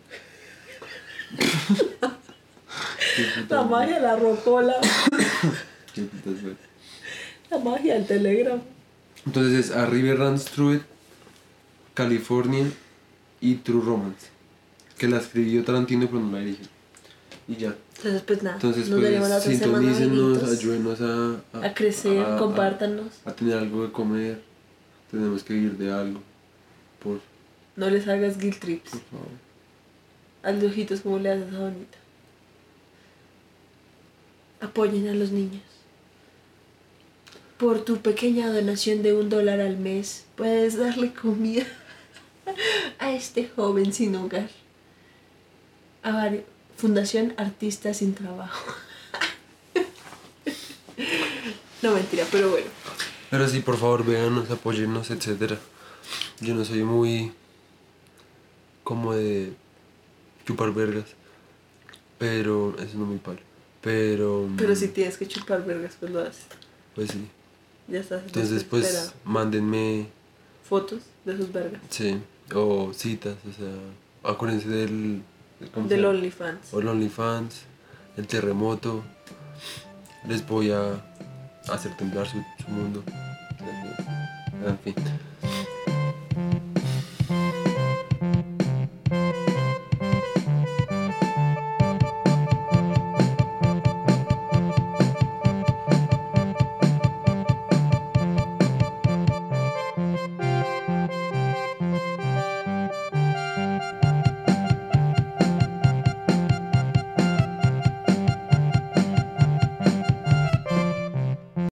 La magia de la rocola. Qué putas, güey. La magia del telegram. Entonces es A River Runs Through It, California y True Romance. Que la escribió Tarantino pero no la dirigió. Y ya. Entonces, pues nada. Entonces, nos la pues, semana. sintonícenos, ayúdenos a, A crecer, a- a- compártanos. A, tener algo de comer. Tenemos que vivir de algo. Por, No les hagas guilt trips. por favor. Hazle ojitos como le haces a Bonita. Apoyen a los niños. Por tu pequeña donación de un dólar al mes, puedes darle comida a este joven sin hogar. A vari- Fundación Artista Sin Trabajo. no mentira, pero bueno. Pero sí, por favor, véanos, apóyennos, etcétera. Yo no soy muy como de chupar vergas. Pero eso no muy palo. Pero Pero mm, si tienes que chupar vergas, pues lo haces. pues sí. Ya estás. Entonces pues mándenme Fotos de sus vergas. sí o citas, o sea, acuérdense del ¿cómo se Del? OnlyFans. o el OnlyFans, el terremoto. Les voy a hacer temblar su, su mundo. En fin.